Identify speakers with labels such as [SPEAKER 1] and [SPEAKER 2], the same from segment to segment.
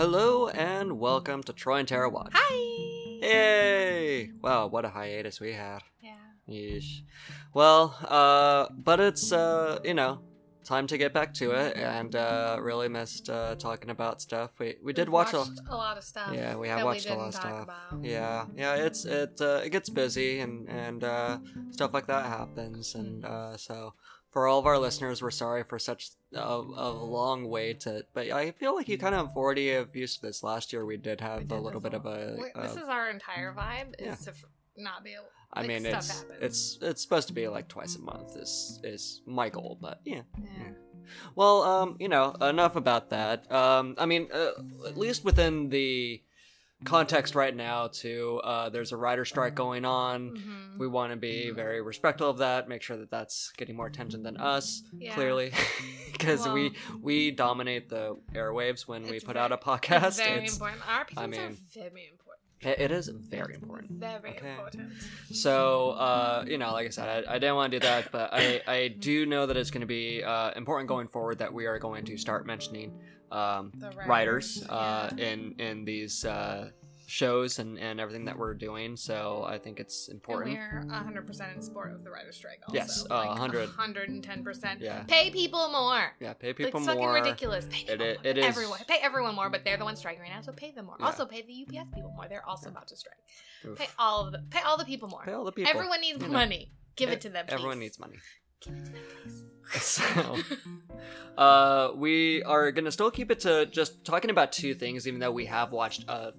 [SPEAKER 1] Hello and welcome to Troy and Tara Watch.
[SPEAKER 2] Hi.
[SPEAKER 1] Yay! Wow, what a hiatus we had.
[SPEAKER 2] Yeah.
[SPEAKER 1] Yeesh. Well, uh, but it's, uh, you know, time to get back to it, and, uh, really missed, uh, talking about stuff. We, we did
[SPEAKER 2] We've
[SPEAKER 1] watch a.
[SPEAKER 2] a lot of stuff.
[SPEAKER 1] Yeah, we have watched
[SPEAKER 2] we
[SPEAKER 1] a lot of stuff.
[SPEAKER 2] About.
[SPEAKER 1] Yeah, yeah, it's, it, uh, it gets busy, and, and, uh, stuff like that happens, and, uh, so. For all of our listeners, we're sorry for such a, a long wait. To, but I feel like you kind of already have used to this. Last year, we did have
[SPEAKER 2] We
[SPEAKER 1] a little
[SPEAKER 2] this
[SPEAKER 1] bit of a.
[SPEAKER 2] Wait,
[SPEAKER 1] uh,
[SPEAKER 2] this is our entire vibe. Is to f- not be able.
[SPEAKER 1] I
[SPEAKER 2] like,
[SPEAKER 1] mean,
[SPEAKER 2] stuff
[SPEAKER 1] it's
[SPEAKER 2] happens.
[SPEAKER 1] it's it's supposed to be like twice a month is is my goal, but yeah.
[SPEAKER 2] Yeah.
[SPEAKER 1] Well, um, you know, enough about that. Um, I mean, uh, at least within the context right now, too, uh, there's a writer strike going on.
[SPEAKER 2] Mhm.
[SPEAKER 1] We want to be very respectful of that. Make sure that that's getting more attention than us,
[SPEAKER 2] Yeah.
[SPEAKER 1] clearly, because we we dominate the airwaves when we put
[SPEAKER 2] very-
[SPEAKER 1] out a podcast.
[SPEAKER 2] It's very
[SPEAKER 1] It's-
[SPEAKER 2] important. Our opinions
[SPEAKER 1] I mean,
[SPEAKER 2] are very important.
[SPEAKER 1] It- it is very important.
[SPEAKER 2] Very
[SPEAKER 1] Okay.
[SPEAKER 2] important.
[SPEAKER 1] So, uh, you know, like I said, I, I didn't want to do that, but I, I do know that it's going to be uh, important going forward that we are going to start mentioning um,
[SPEAKER 2] The
[SPEAKER 1] writers
[SPEAKER 2] writers,
[SPEAKER 1] uh,
[SPEAKER 2] yeah.
[SPEAKER 1] in in these uh, shows and, and everything that we're doing. So I think it's
[SPEAKER 2] And
[SPEAKER 1] important.
[SPEAKER 2] we're 100% in support of the writer's strike also.
[SPEAKER 1] Yes, uh,
[SPEAKER 2] like
[SPEAKER 1] 100.
[SPEAKER 2] 110%.
[SPEAKER 1] Yeah.
[SPEAKER 2] Pay people more.
[SPEAKER 1] Yeah, pay people more.
[SPEAKER 2] it's fucking ridiculous. Pay people
[SPEAKER 1] It
[SPEAKER 2] more.
[SPEAKER 1] it is-
[SPEAKER 2] Everyone. Pay everyone more, but they're the ones striking right now, so pay them more.
[SPEAKER 1] Yeah.
[SPEAKER 2] Also, pay the UPS people more. They're also about to strike.
[SPEAKER 1] Oof.
[SPEAKER 2] Pay all of the pay all the people more.
[SPEAKER 1] Pay all the people.
[SPEAKER 2] Everyone needs
[SPEAKER 1] you know.
[SPEAKER 2] money. Give
[SPEAKER 1] E-
[SPEAKER 2] it to them. Please.
[SPEAKER 1] Everyone needs money.
[SPEAKER 2] Give it to them, please.
[SPEAKER 1] So, uh, we are gonna still keep it to just talking about two things, even though we have watched a,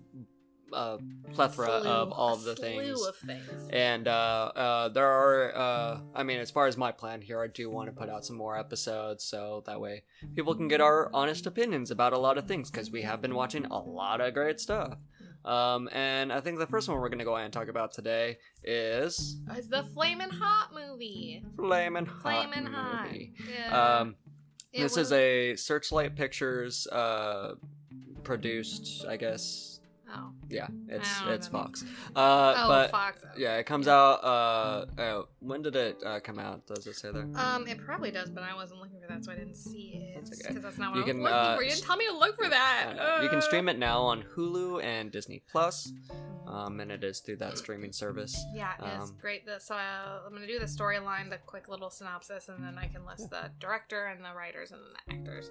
[SPEAKER 1] a plethora
[SPEAKER 2] Slew-
[SPEAKER 1] of all of the things.
[SPEAKER 2] things.
[SPEAKER 1] And uh, uh, there are, uh, I mean, as far as my plan here, I do want to put out some more episodes so that way people can get our honest opinions about a lot of things because we have been watching a lot of great stuff. Um, and I think the first one we're going to go ahead and talk about today is
[SPEAKER 2] It's the Flamin' Hot movie.
[SPEAKER 1] Flamin' Hot
[SPEAKER 2] Flamin' Hot.
[SPEAKER 1] Movie.
[SPEAKER 2] Yeah.
[SPEAKER 1] Um,
[SPEAKER 2] It
[SPEAKER 1] this
[SPEAKER 2] was-
[SPEAKER 1] is a Searchlight Pictures uh, produced, I guess.
[SPEAKER 2] Oh.
[SPEAKER 1] Yeah, it's
[SPEAKER 2] know
[SPEAKER 1] it's Fox. Uh,
[SPEAKER 2] Oh,
[SPEAKER 1] but
[SPEAKER 2] Fox.
[SPEAKER 1] yeah, it comes out. Uh, uh, when did it uh, come out? Does it say there?
[SPEAKER 2] Um, it probably does, but I wasn't looking for that, so I didn't see it.
[SPEAKER 1] That's okay.
[SPEAKER 2] That's not what
[SPEAKER 1] You
[SPEAKER 2] I was
[SPEAKER 1] can,
[SPEAKER 2] looking
[SPEAKER 1] uh,
[SPEAKER 2] for. You didn't tell me to look for that.
[SPEAKER 1] You can stream it now on Hulu and Disney Plus, um, and it is through that streaming service.
[SPEAKER 2] Yeah, it's
[SPEAKER 1] Um,
[SPEAKER 2] great. The, so uh, I'm gonna do the storyline, the quick little synopsis, and then I can list the director and the writers and the actors.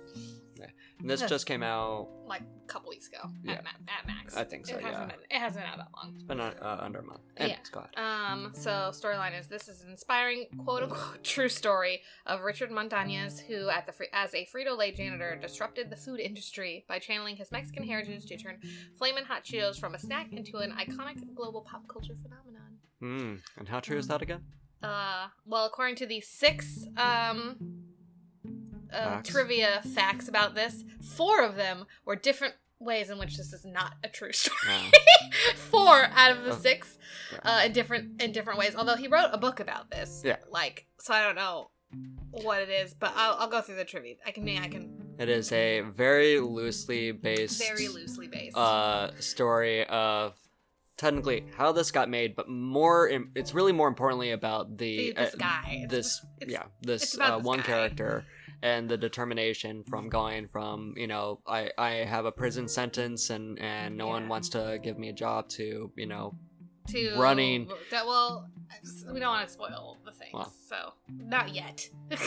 [SPEAKER 2] Yeah.
[SPEAKER 1] And this just came out.
[SPEAKER 2] Like a couple weeks ago,
[SPEAKER 1] Yeah.
[SPEAKER 2] at, at max.
[SPEAKER 1] I think so,
[SPEAKER 2] It hasn't
[SPEAKER 1] yeah.
[SPEAKER 2] been. It hasn't been out that long.
[SPEAKER 1] It's been uh, uh, under a month. Anyways, go ahead.
[SPEAKER 2] Um, so storyline is this is an inspiring quote unquote true story of Richard Montañez, who at the as a Frito Lay janitor disrupted the food industry by channeling his Mexican heritage to turn flamin' hot Cheetos from a snack into an iconic global pop culture phenomenon.
[SPEAKER 1] Hmm. And how true is that again?
[SPEAKER 2] Uh, well, according to the six um uh,
[SPEAKER 1] Facts.
[SPEAKER 2] trivia facts about this, four of them were different ways in which this is not a true story. Four out of the
[SPEAKER 1] Oh,
[SPEAKER 2] six uh, in different in different ways. Although he wrote a book about this,
[SPEAKER 1] Yeah.
[SPEAKER 2] Like, so I don't know what it is, but I'll, I'll go through the trivia. I can I can
[SPEAKER 1] it is a very loosely based,
[SPEAKER 2] very loosely based.
[SPEAKER 1] uh, story of technically how this got made, but more, it's really more importantly about the,
[SPEAKER 2] The- this
[SPEAKER 1] uh,
[SPEAKER 2] guy. It's-
[SPEAKER 1] this
[SPEAKER 2] it's-
[SPEAKER 1] yeah this uh,
[SPEAKER 2] this
[SPEAKER 1] one
[SPEAKER 2] guy.
[SPEAKER 1] character and the determination from going from you know I I have a prison sentence and and no one wants to give me a job to you know
[SPEAKER 2] to
[SPEAKER 1] running-
[SPEAKER 2] That well, we don't want to spoil the things,
[SPEAKER 1] Well.
[SPEAKER 2] so not yet.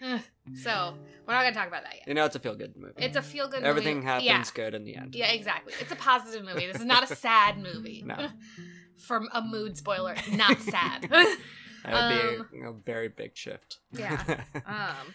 [SPEAKER 2] so we're not gonna talk about that yet.
[SPEAKER 1] you know it's a feel good movie.
[SPEAKER 2] It's a feel good. Movie.
[SPEAKER 1] Everything
[SPEAKER 2] movie.
[SPEAKER 1] happens
[SPEAKER 2] Yeah.
[SPEAKER 1] good in the end.
[SPEAKER 2] Yeah, exactly. It's a positive movie. This is not a sad movie.
[SPEAKER 1] No.
[SPEAKER 2] From a mood spoiler, not sad.
[SPEAKER 1] That would be a, a very big shift.
[SPEAKER 2] Um, yeah. um,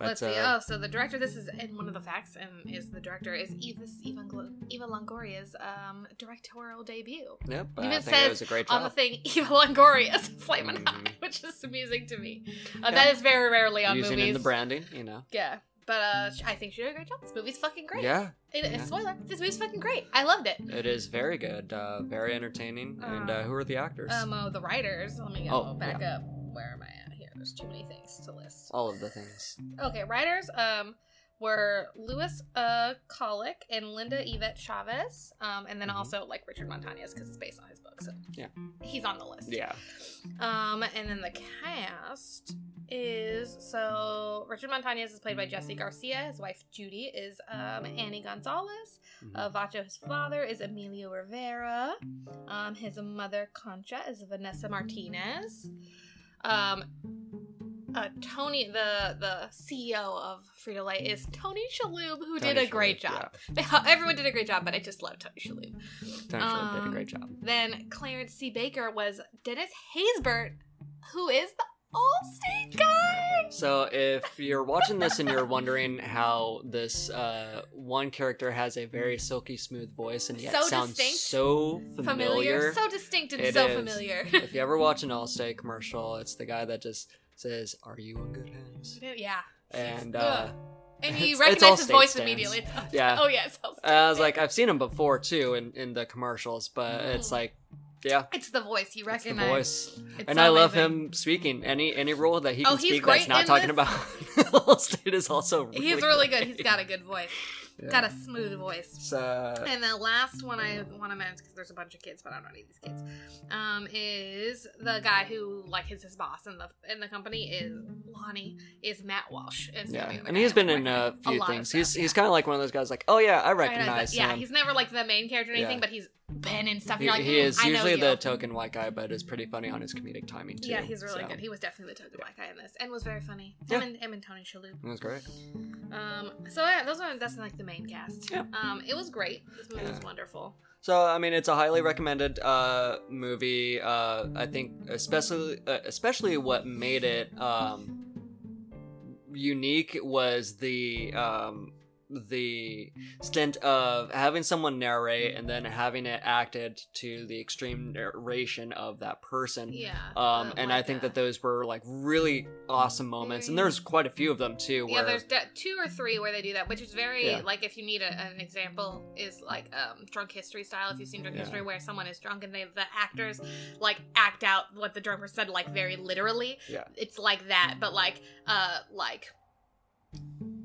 [SPEAKER 1] but
[SPEAKER 2] let's see.
[SPEAKER 1] uh,
[SPEAKER 2] Oh, so the director. This is in one of the facts, and is the director is Eva Eva, Eva Longoria's um, directorial debut.
[SPEAKER 1] yep,
[SPEAKER 2] even
[SPEAKER 1] I think
[SPEAKER 2] says
[SPEAKER 1] it was a great
[SPEAKER 2] On the thing, Eva Longoria's Flamin'
[SPEAKER 1] Mhm.
[SPEAKER 2] Hot, which is amusing to me. Uh,
[SPEAKER 1] Yeah.
[SPEAKER 2] That is very rarely on
[SPEAKER 1] Using
[SPEAKER 2] movies.
[SPEAKER 1] in the branding, you know.
[SPEAKER 2] Yeah, but uh, I think she did a great job. This movie's fucking great.
[SPEAKER 1] Yeah,
[SPEAKER 2] It-
[SPEAKER 1] yeah.
[SPEAKER 2] Spoiler: This movie's fucking great. I loved it.
[SPEAKER 1] it is very good, uh, very entertaining. and uh,
[SPEAKER 2] Uh,
[SPEAKER 1] who are the actors?
[SPEAKER 2] Um, oh, the writers. Let me go
[SPEAKER 1] Oh,
[SPEAKER 2] back
[SPEAKER 1] yeah.
[SPEAKER 2] up. Where am I? There's too many things to list.
[SPEAKER 1] All of the things.
[SPEAKER 2] Okay, writers. Um, were Lewis uh, Colick and Linda Yvette Chavez, um, and then
[SPEAKER 1] Mhm.
[SPEAKER 2] also like Richard Montañez because it's based on his book, so
[SPEAKER 1] Yeah.
[SPEAKER 2] he's on the list.
[SPEAKER 1] Yeah.
[SPEAKER 2] Um, and then the cast is so Richard Montañez is played by Jesse Garcia. His wife Judy is um, Annie Gonzalez.
[SPEAKER 1] Mhm.
[SPEAKER 2] Uh, Vacho, his father, is Emilio Rivera. Um, his mother Concha is Vanessa Martinez. Um, uh, Tony, the the CEO of Frito Lay, is Tony Shalhoub, who did
[SPEAKER 1] Tony
[SPEAKER 2] a great job. They, everyone did a great job, but I just love Tony Shalhoub.
[SPEAKER 1] Tony Shalhoub did a
[SPEAKER 2] Um,
[SPEAKER 1] great job.
[SPEAKER 2] Then Clarence C. Baker was Dennis Haysbert, who is the Allstate guy.
[SPEAKER 1] So if you're watching this and you're wondering how this uh, one character has a very silky smooth voice and yet
[SPEAKER 2] So
[SPEAKER 1] sounds
[SPEAKER 2] distinct.
[SPEAKER 1] so familiar,
[SPEAKER 2] so distinct and so
[SPEAKER 1] is.
[SPEAKER 2] familiar.
[SPEAKER 1] if you ever watch an Allstate commercial, it's the guy that just says, "Are you in good hands?"
[SPEAKER 2] yeah,
[SPEAKER 1] And uh,
[SPEAKER 2] and you
[SPEAKER 1] It's- it's
[SPEAKER 2] his voice
[SPEAKER 1] stands.
[SPEAKER 2] immediately.
[SPEAKER 1] Yeah.
[SPEAKER 2] Oh yeah, it's Allstate.
[SPEAKER 1] I was like, I've seen him before too in in the commercials, but
[SPEAKER 2] Mm.
[SPEAKER 1] it's like, yeah,
[SPEAKER 2] it's the voice you
[SPEAKER 1] it's the voice.
[SPEAKER 2] It's
[SPEAKER 1] and
[SPEAKER 2] so
[SPEAKER 1] I love
[SPEAKER 2] amazing.
[SPEAKER 1] him speaking any any role that he
[SPEAKER 2] Oh,
[SPEAKER 1] can
[SPEAKER 2] he's
[SPEAKER 1] speak that's
[SPEAKER 2] great
[SPEAKER 1] not talking
[SPEAKER 2] this.
[SPEAKER 1] about Allstate is also really
[SPEAKER 2] He's really good. He's got a good voice.
[SPEAKER 1] Yeah.
[SPEAKER 2] Got a smooth voice.
[SPEAKER 1] Uh,
[SPEAKER 2] And the last one I want to mention because there's a bunch of kids, but I don't know any of these kids. Um, is the guy who like is his boss in the in the company is Lonnie is Matt Walsh. Is
[SPEAKER 1] yeah, and he's been in a few things.
[SPEAKER 2] stuff,
[SPEAKER 1] he's
[SPEAKER 2] yeah.
[SPEAKER 1] he's kind of like one of those guys, like, oh yeah, I
[SPEAKER 2] I recognize
[SPEAKER 1] recognize.
[SPEAKER 2] Yeah, he's never like the main character or anything,
[SPEAKER 1] Yeah.
[SPEAKER 2] but he's been and stuff.
[SPEAKER 1] He,
[SPEAKER 2] You're like,
[SPEAKER 1] he
[SPEAKER 2] "Mm,
[SPEAKER 1] is usually
[SPEAKER 2] you."
[SPEAKER 1] the token white guy, but is pretty funny on his comedic timing too.
[SPEAKER 2] Yeah, he's really
[SPEAKER 1] so,
[SPEAKER 2] good. He was definitely the token white guy in this, and was very funny.
[SPEAKER 1] Yeah.
[SPEAKER 2] And him and Tony Shalhoub.
[SPEAKER 1] It was great.
[SPEAKER 2] Um, so yeah, those are that's like the main cast.
[SPEAKER 1] Yeah.
[SPEAKER 2] Um, it was great. This movie was wonderful.
[SPEAKER 1] So I mean, it's a highly recommended uh, movie. Uh, I think, especially uh, especially what made it um, unique was the um, the stint of having someone narrate and then having it acted to the extreme narration of that person.
[SPEAKER 2] Yeah.
[SPEAKER 1] Um, and I think
[SPEAKER 2] uh,
[SPEAKER 1] that those were like really awesome moments, and there's quite a few of them too.
[SPEAKER 2] Yeah, there's de- two or three where they do that, which is very
[SPEAKER 1] Yeah.
[SPEAKER 2] like if you need a, an example is like um, drunk history style. If you've seen drunk
[SPEAKER 1] Yeah.
[SPEAKER 2] history, where someone is drunk and they the actors like act out what the drunk person said like very literally.
[SPEAKER 1] Yeah.
[SPEAKER 2] it's like that, but like uh like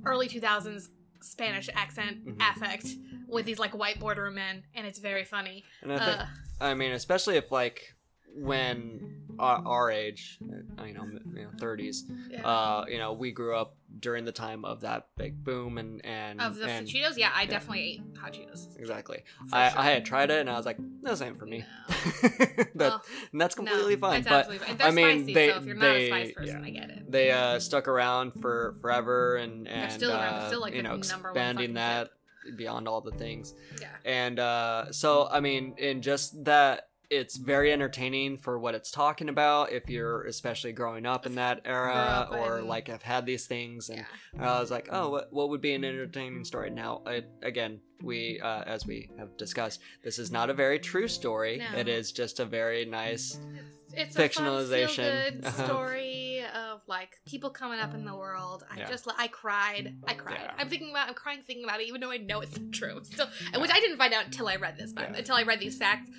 [SPEAKER 2] early two thousands Spanish accent
[SPEAKER 1] Mhm.
[SPEAKER 2] affect with these like white border men, and it's very funny.
[SPEAKER 1] and I think
[SPEAKER 2] Uh,
[SPEAKER 1] I mean, especially if like when our, our age, uh, you know, you know, thirties,
[SPEAKER 2] yeah.
[SPEAKER 1] uh, you know, we grew up during the time of that big boom and and
[SPEAKER 2] of the
[SPEAKER 1] and
[SPEAKER 2] Cheetos, yeah, I
[SPEAKER 1] yeah.
[SPEAKER 2] definitely ate hot Cheetos.
[SPEAKER 1] exactly. I,
[SPEAKER 2] sure.
[SPEAKER 1] I had tried it and I was like, this ain't for me.
[SPEAKER 2] No.
[SPEAKER 1] but
[SPEAKER 2] Well,
[SPEAKER 1] and that's
[SPEAKER 2] no,
[SPEAKER 1] completely fine.
[SPEAKER 2] it's
[SPEAKER 1] But
[SPEAKER 2] fine.
[SPEAKER 1] I mean,
[SPEAKER 2] spicy,
[SPEAKER 1] they-
[SPEAKER 2] so if you're not a
[SPEAKER 1] they-
[SPEAKER 2] spice person,
[SPEAKER 1] yeah.
[SPEAKER 2] I get it.
[SPEAKER 1] they uh, stuck around for forever and and
[SPEAKER 2] still around.
[SPEAKER 1] Uh,
[SPEAKER 2] still, like,
[SPEAKER 1] you know expanding that beyond all the things.
[SPEAKER 2] Yeah.
[SPEAKER 1] and uh, so I mean, in just that, it's very entertaining for what it's talking about. If you're especially growing up in that era, or like have had these things, and
[SPEAKER 2] Yeah.
[SPEAKER 1] I was like, oh, what, what would be an entertaining story? Now, I, again, we uh, as we have discussed, this is not a very true story.
[SPEAKER 2] No.
[SPEAKER 1] It is just a very nice.
[SPEAKER 2] It's, it's
[SPEAKER 1] Fictionalization.
[SPEAKER 2] a fun, story of like people coming up in the world. I
[SPEAKER 1] Yeah.
[SPEAKER 2] just I cried. I cried.
[SPEAKER 1] Yeah.
[SPEAKER 2] I'm thinking about. I'm crying thinking about it, even though I know it's not true. Still, which I didn't find out until I read this. But until I read these facts.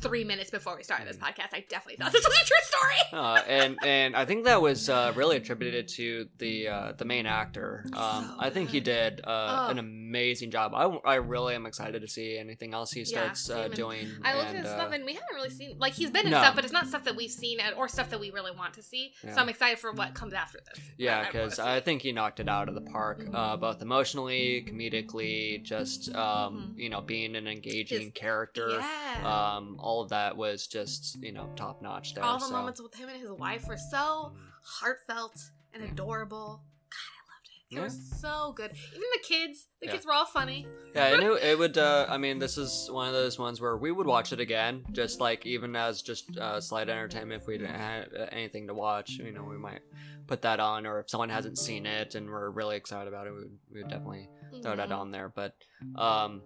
[SPEAKER 2] Three minutes before we started this
[SPEAKER 1] Mm.
[SPEAKER 2] podcast, I definitely thought this was a true story.
[SPEAKER 1] Uh, and and I think that was uh, really attributed to the uh, the main actor. Um,
[SPEAKER 2] So
[SPEAKER 1] I think he did uh,
[SPEAKER 2] Oh.
[SPEAKER 1] an amazing job. I, I really am excited to see anything else he
[SPEAKER 2] Yeah,
[SPEAKER 1] starts uh, doing.
[SPEAKER 2] I looked
[SPEAKER 1] and,
[SPEAKER 2] at his
[SPEAKER 1] uh,
[SPEAKER 2] stuff and we haven't really seen like he's been in
[SPEAKER 1] No.
[SPEAKER 2] stuff, but it's not stuff that we've seen or stuff that we really want to see.
[SPEAKER 1] Yeah.
[SPEAKER 2] So I'm excited for what comes after this.
[SPEAKER 1] Yeah,
[SPEAKER 2] I- I
[SPEAKER 1] because. I think he knocked it out of the park, uh, both emotionally, comedically, just um,
[SPEAKER 2] Mhm.
[SPEAKER 1] you know, being an engaging
[SPEAKER 2] His-
[SPEAKER 1] character.
[SPEAKER 2] yeah.
[SPEAKER 1] Um, all of that was just you know top notch there.
[SPEAKER 2] All the
[SPEAKER 1] so.
[SPEAKER 2] moments with him and his wife were so
[SPEAKER 1] Mhm.
[SPEAKER 2] heartfelt and
[SPEAKER 1] Yeah.
[SPEAKER 2] adorable. God, I loved it. It
[SPEAKER 1] Yeah.
[SPEAKER 2] was so good. Even the kids, the
[SPEAKER 1] Yeah.
[SPEAKER 2] kids were all funny.
[SPEAKER 1] Yeah, I knew it would. Uh, I mean, this is one of those ones where we would watch it again, just like even as just uh, slight entertainment. If we didn't have anything to watch, you know, we might put that on, or if someone hasn't seen it and we're really excited about it, we would, we would definitely throw that
[SPEAKER 2] Mhm.
[SPEAKER 1] on there. But um,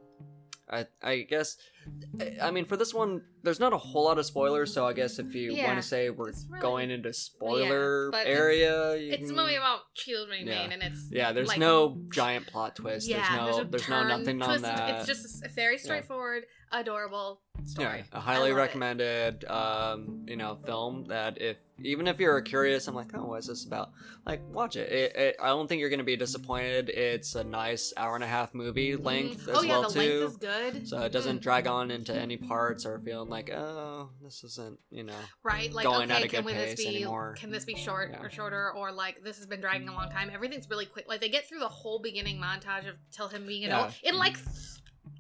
[SPEAKER 1] I I guess I- mean for this one, there's not a whole lot of spoilers. So I guess if you
[SPEAKER 2] Yeah,
[SPEAKER 1] want to say we're
[SPEAKER 2] really-
[SPEAKER 1] going into spoiler
[SPEAKER 2] it's-
[SPEAKER 1] area,
[SPEAKER 2] It's a
[SPEAKER 1] can-
[SPEAKER 2] movie about children,
[SPEAKER 1] Yeah.
[SPEAKER 2] and it's
[SPEAKER 1] Yeah, there's
[SPEAKER 2] like-
[SPEAKER 1] no giant plot twist.
[SPEAKER 2] yeah,
[SPEAKER 1] there's no
[SPEAKER 2] a
[SPEAKER 1] there's no nothing on that.
[SPEAKER 2] It's just a very straightforward, adorable story.
[SPEAKER 1] Yeah, a highly
[SPEAKER 2] I it.
[SPEAKER 1] recommended, um, you know, film that if even if you're curious, I'm like, oh, what is this about? Like, watch it. it, it I don't think you're gonna be disappointed. It's a nice hour and a half movie
[SPEAKER 2] Mhm.
[SPEAKER 1] length
[SPEAKER 2] oh
[SPEAKER 1] as
[SPEAKER 2] yeah,
[SPEAKER 1] well
[SPEAKER 2] the
[SPEAKER 1] too.
[SPEAKER 2] length is good.
[SPEAKER 1] so it doesn't
[SPEAKER 2] Mm.
[SPEAKER 1] drag on into any parts or feeling like, oh, this isn't, you know.
[SPEAKER 2] right like
[SPEAKER 1] going at
[SPEAKER 2] okay
[SPEAKER 1] a
[SPEAKER 2] can
[SPEAKER 1] good
[SPEAKER 2] we this be
[SPEAKER 1] anymore.
[SPEAKER 2] can this be short
[SPEAKER 1] Yeah.
[SPEAKER 2] or shorter or like this has been dragging a long time everything's really quick like they get through the whole beginning montage of till him being
[SPEAKER 1] Yeah.
[SPEAKER 2] adult in like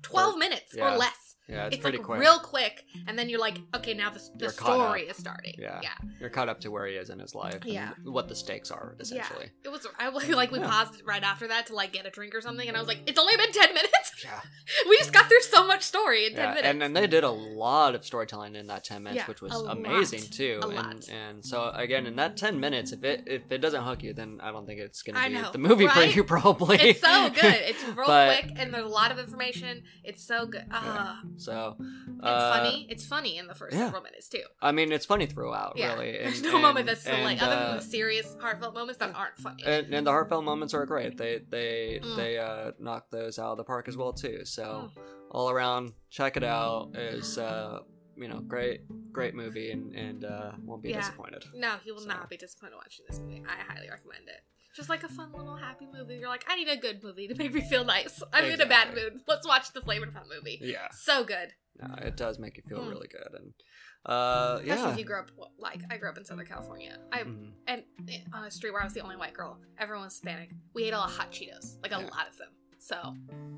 [SPEAKER 2] 12 minutes
[SPEAKER 1] yeah.
[SPEAKER 2] or less
[SPEAKER 1] Yeah, it's,
[SPEAKER 2] it's,
[SPEAKER 1] pretty
[SPEAKER 2] like
[SPEAKER 1] quick.
[SPEAKER 2] real quick and then you're like okay now the, the story is starting
[SPEAKER 1] Yeah.
[SPEAKER 2] yeah
[SPEAKER 1] You're caught up to where he is in his life. and
[SPEAKER 2] Yeah.
[SPEAKER 1] what the stakes are essentially.
[SPEAKER 2] it was i like we
[SPEAKER 1] Yeah.
[SPEAKER 2] paused right after that to like get a drink or something and i was like it's only been 10 minutes
[SPEAKER 1] Yeah.
[SPEAKER 2] we just got through so much story in 10
[SPEAKER 1] Yeah,
[SPEAKER 2] minutes
[SPEAKER 1] and then they did a lot of storytelling in that ten minutes,
[SPEAKER 2] Yeah,
[SPEAKER 1] which was
[SPEAKER 2] a lot.
[SPEAKER 1] amazing too.
[SPEAKER 2] A
[SPEAKER 1] and
[SPEAKER 2] lot.
[SPEAKER 1] and so again, in that ten minutes, if it if it doesn't hook you, then I don't think it's gonna be
[SPEAKER 2] know,
[SPEAKER 1] the movie for you. Probably.
[SPEAKER 2] it's so good it's real
[SPEAKER 1] But-
[SPEAKER 2] quick and there's a lot of information it's so good uh,
[SPEAKER 1] so,
[SPEAKER 2] It's
[SPEAKER 1] uh,
[SPEAKER 2] funny. It's funny in the first
[SPEAKER 1] yeah.
[SPEAKER 2] several minutes too.
[SPEAKER 1] I mean, it's funny throughout,
[SPEAKER 2] Yeah,
[SPEAKER 1] really.
[SPEAKER 2] there's
[SPEAKER 1] and-
[SPEAKER 2] no moment
[SPEAKER 1] and-
[SPEAKER 2] that's so like
[SPEAKER 1] and,
[SPEAKER 2] other
[SPEAKER 1] uh,
[SPEAKER 2] than the serious, heartfelt moments that aren't funny.
[SPEAKER 1] and, and the heartfelt moments are great. They they
[SPEAKER 2] Mm.
[SPEAKER 1] they uh, knock those out of the park as well too. So
[SPEAKER 2] Mm.
[SPEAKER 1] all around, check it out. Is uh, you know great great movie and and uh, won't be
[SPEAKER 2] Yeah.
[SPEAKER 1] disappointed.
[SPEAKER 2] no, he will
[SPEAKER 1] so-
[SPEAKER 2] not be disappointed watching this movie. I highly recommend it. Just like a fun little happy movie. You're like, I need a good movie to make me feel nice. I'm in a bad mood. Let's watch the Flavor Fun movie.
[SPEAKER 1] Yeah,
[SPEAKER 2] So good.
[SPEAKER 1] no, it does make you feel
[SPEAKER 2] Mm.
[SPEAKER 1] really good and uh,
[SPEAKER 2] Especially
[SPEAKER 1] yeah.
[SPEAKER 2] if you grew up like I grew up in Southern California. I
[SPEAKER 1] Mhm.
[SPEAKER 2] and eh, on a street where I was the only white girl. Everyone was Hispanic. We ate a lot of hot Cheetos, like a
[SPEAKER 1] Yeah.
[SPEAKER 2] lot of them. So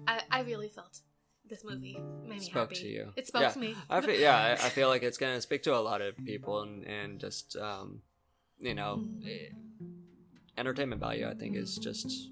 [SPEAKER 2] I, I really felt this movie made me
[SPEAKER 1] Spoke
[SPEAKER 2] happy.
[SPEAKER 1] to you.
[SPEAKER 2] It spoke
[SPEAKER 1] Yeah.
[SPEAKER 2] to me.
[SPEAKER 1] I feel, yeah, I, I feel like it's gonna speak to a lot of people and and just um, you know,
[SPEAKER 2] Mm.
[SPEAKER 1] eh, entertainment value. I think is just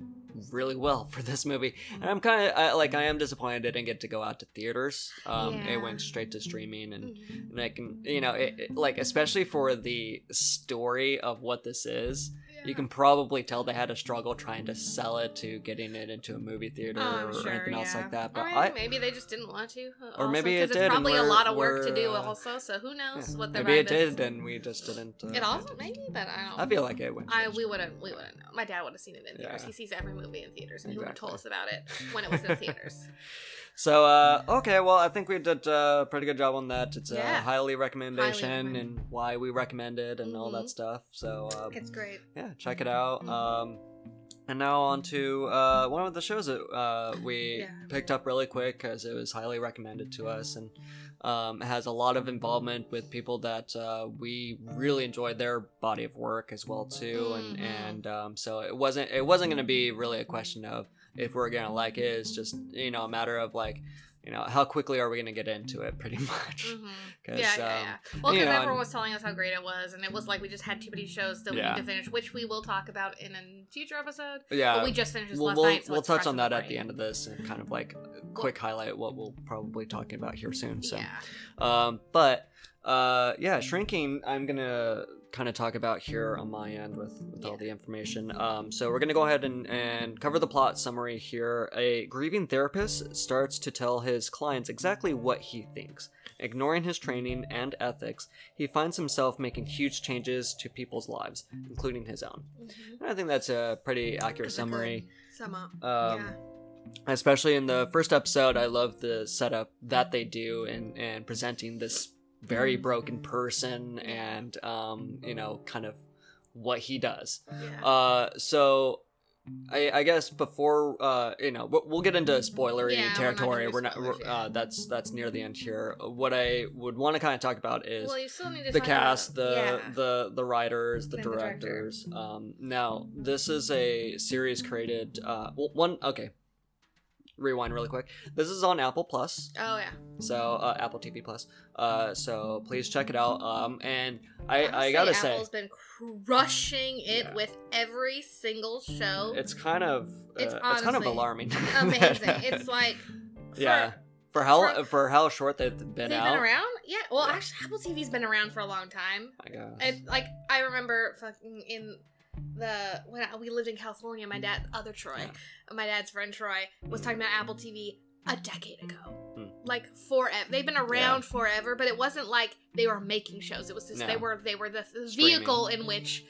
[SPEAKER 1] really well for this movie. And I'm kind of like I am disappointed it didn't get to go out to theaters. Um,
[SPEAKER 2] Yeah.
[SPEAKER 1] it went straight to streaming and.
[SPEAKER 2] Mhm.
[SPEAKER 1] And I can, you know, it, it- like especially for the story of what this is, you can probably tell they had a struggle trying to sell it to getting it into a movie theater
[SPEAKER 2] Oh,
[SPEAKER 1] or
[SPEAKER 2] sure,
[SPEAKER 1] anything else like that. But
[SPEAKER 2] maybe,
[SPEAKER 1] I,
[SPEAKER 2] maybe they just didn't want to. uh,
[SPEAKER 1] Or
[SPEAKER 2] also,
[SPEAKER 1] maybe it
[SPEAKER 2] 'cause
[SPEAKER 1] did,
[SPEAKER 2] It's probably a lot of work to do. Also, so who knows
[SPEAKER 1] yeah,
[SPEAKER 2] what the
[SPEAKER 1] maybe it
[SPEAKER 2] is.
[SPEAKER 1] did, and we just didn't. Uh,
[SPEAKER 2] It also maybe, but I don't.
[SPEAKER 1] I feel like it went.
[SPEAKER 2] I we wouldn't we wouldn't know. My dad would have seen it in theaters.
[SPEAKER 1] Yeah.
[SPEAKER 2] He sees every movie in theaters, and he would have told us about it when it was in theaters.
[SPEAKER 1] So uh, okay, well I think we did a pretty good job on that. It's a highly recommendation
[SPEAKER 2] recommend.
[SPEAKER 1] and why we recommend it and all that
[SPEAKER 2] Mhm.
[SPEAKER 1] stuff. So uh,
[SPEAKER 2] It's great.
[SPEAKER 1] yeah, check it out.
[SPEAKER 2] Mhm.
[SPEAKER 1] Um, and now on to uh, one of the shows that uh, we
[SPEAKER 2] Yeah.
[SPEAKER 1] picked up really quick because it was highly recommended to us and um, has a lot of involvement with people that uh, we really enjoyed their body of work as well too. And
[SPEAKER 2] Mhm.
[SPEAKER 1] and um, so it wasn't it wasn't going to be really a question of if we're gonna like it. It's just you know a matter of like you know how quickly are we gonna get into it pretty much.
[SPEAKER 2] hmm
[SPEAKER 1] 'Cause,
[SPEAKER 2] Yeah, yeah,
[SPEAKER 1] um,
[SPEAKER 2] yeah. Well, because everyone was telling us how great it was, and it was like we just had too many shows that we need to finish, which we will talk about in a future episode.
[SPEAKER 1] yeah,
[SPEAKER 2] but we just finished this
[SPEAKER 1] we'll,
[SPEAKER 2] last
[SPEAKER 1] we'll,
[SPEAKER 2] night, so
[SPEAKER 1] we'll touch on that at the end of this and kind of like quick highlight what we'll probably talking about here soon. So,
[SPEAKER 2] Yeah.
[SPEAKER 1] um, but uh, yeah, shrinking. I'm gonna kind of talk about here on my end with with all the information. Um, so we're gonna go ahead and and cover the plot summary here. A grieving therapist starts to tell his clients exactly what he thinks. Ignoring his training and ethics, he finds himself making huge changes to people's lives, including his own.
[SPEAKER 2] Mhm.
[SPEAKER 1] And I think that's a pretty accurate summary.
[SPEAKER 2] Sum up.
[SPEAKER 1] Um,
[SPEAKER 2] yeah.
[SPEAKER 1] especially in the first episode i love the setup that they do in and presenting this very
[SPEAKER 2] Mm.
[SPEAKER 1] broken person and um you know kind of what he does
[SPEAKER 2] Yeah.
[SPEAKER 1] uh so I, I guess before uh you know we'll, we'll get into spoilery
[SPEAKER 2] Yeah, we're not
[SPEAKER 1] territory we're not we're, uh, that's that's near the end here what i would want to kind of talk about is
[SPEAKER 2] well, you still need to
[SPEAKER 1] the cast,
[SPEAKER 2] about-
[SPEAKER 1] the
[SPEAKER 2] yeah.
[SPEAKER 1] the the writers, the
[SPEAKER 2] And the director.
[SPEAKER 1] directors. um, now this is a series created. Uh, well, one okay. Rewind really quick. This is on Apple Plus,
[SPEAKER 2] Oh yeah.
[SPEAKER 1] so uh, Apple TV Plus. Uh, so please check it out. Um, and I I gotta say,
[SPEAKER 2] Apple's been crushing it
[SPEAKER 1] Yeah.
[SPEAKER 2] with every single show.
[SPEAKER 1] it's kind of uh,
[SPEAKER 2] It's
[SPEAKER 1] it's, kind of
[SPEAKER 2] honestly
[SPEAKER 1] alarming.
[SPEAKER 2] amazing. it's like for,
[SPEAKER 1] yeah. For how
[SPEAKER 2] for-
[SPEAKER 1] for how short they've been
[SPEAKER 2] they've
[SPEAKER 1] out,
[SPEAKER 2] been around. Yeah. Well,
[SPEAKER 1] Yeah.
[SPEAKER 2] actually, Apple TV's been around for a long time.
[SPEAKER 1] I guess.
[SPEAKER 2] And like I remember fucking in the when I, we lived in California, my dad, other Troy,
[SPEAKER 1] Yeah.
[SPEAKER 2] my dad's friend Troy, was talking about Apple TV a decade ago.
[SPEAKER 1] Hmm.
[SPEAKER 2] Like forever. They've been around forever, but it wasn't like they were making shows. It was just
[SPEAKER 1] No.
[SPEAKER 2] they were they were the, vehicle in which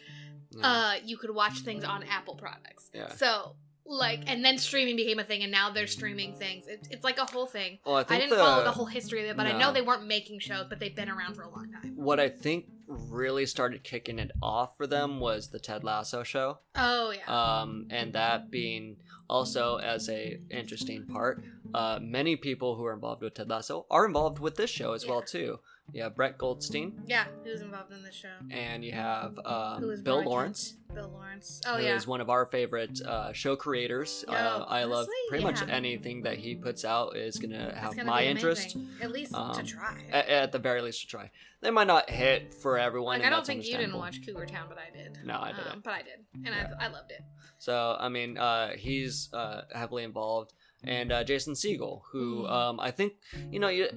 [SPEAKER 1] Yeah.
[SPEAKER 2] uh you could watch things on Apple products.
[SPEAKER 1] Yeah.
[SPEAKER 2] So like and then streaming became a thing and now they're streaming things. It's, it's like a whole thing.
[SPEAKER 1] Well, I
[SPEAKER 2] i didn't
[SPEAKER 1] the,
[SPEAKER 2] follow the whole history of it but i know they weren't making shows but they've been around for a long time.
[SPEAKER 1] What I think really started kicking it off for them was the Ted Lasso show.
[SPEAKER 2] oh yeah.
[SPEAKER 1] Um, and that being also as a interesting part uh, many people who are involved with ted lasso are involved with this show as well too you have brett goldstein.
[SPEAKER 2] Yeah who's involved in the show.
[SPEAKER 1] And you have um, bill lawrence.
[SPEAKER 2] Bill lawrence. Oh
[SPEAKER 1] who
[SPEAKER 2] yeah.
[SPEAKER 1] is one of our favorite uh, show creators. Uh, i love
[SPEAKER 2] honestly,
[SPEAKER 1] pretty much anything that he puts out is gonna have
[SPEAKER 2] gonna
[SPEAKER 1] my interest.
[SPEAKER 2] At least to
[SPEAKER 1] Um,
[SPEAKER 2] try.
[SPEAKER 1] at, at the very least to try. They might not hit for everyone
[SPEAKER 2] like i don't think you didn't watch cougar town but i did.
[SPEAKER 1] No, I didn't.
[SPEAKER 2] um, but i did. And
[SPEAKER 1] Yeah.
[SPEAKER 2] I, I loved it.
[SPEAKER 1] So I mean, uh, he's uh, heavily involved, and uh, Jason Segel, who
[SPEAKER 2] Mhm.
[SPEAKER 1] um, I think you know you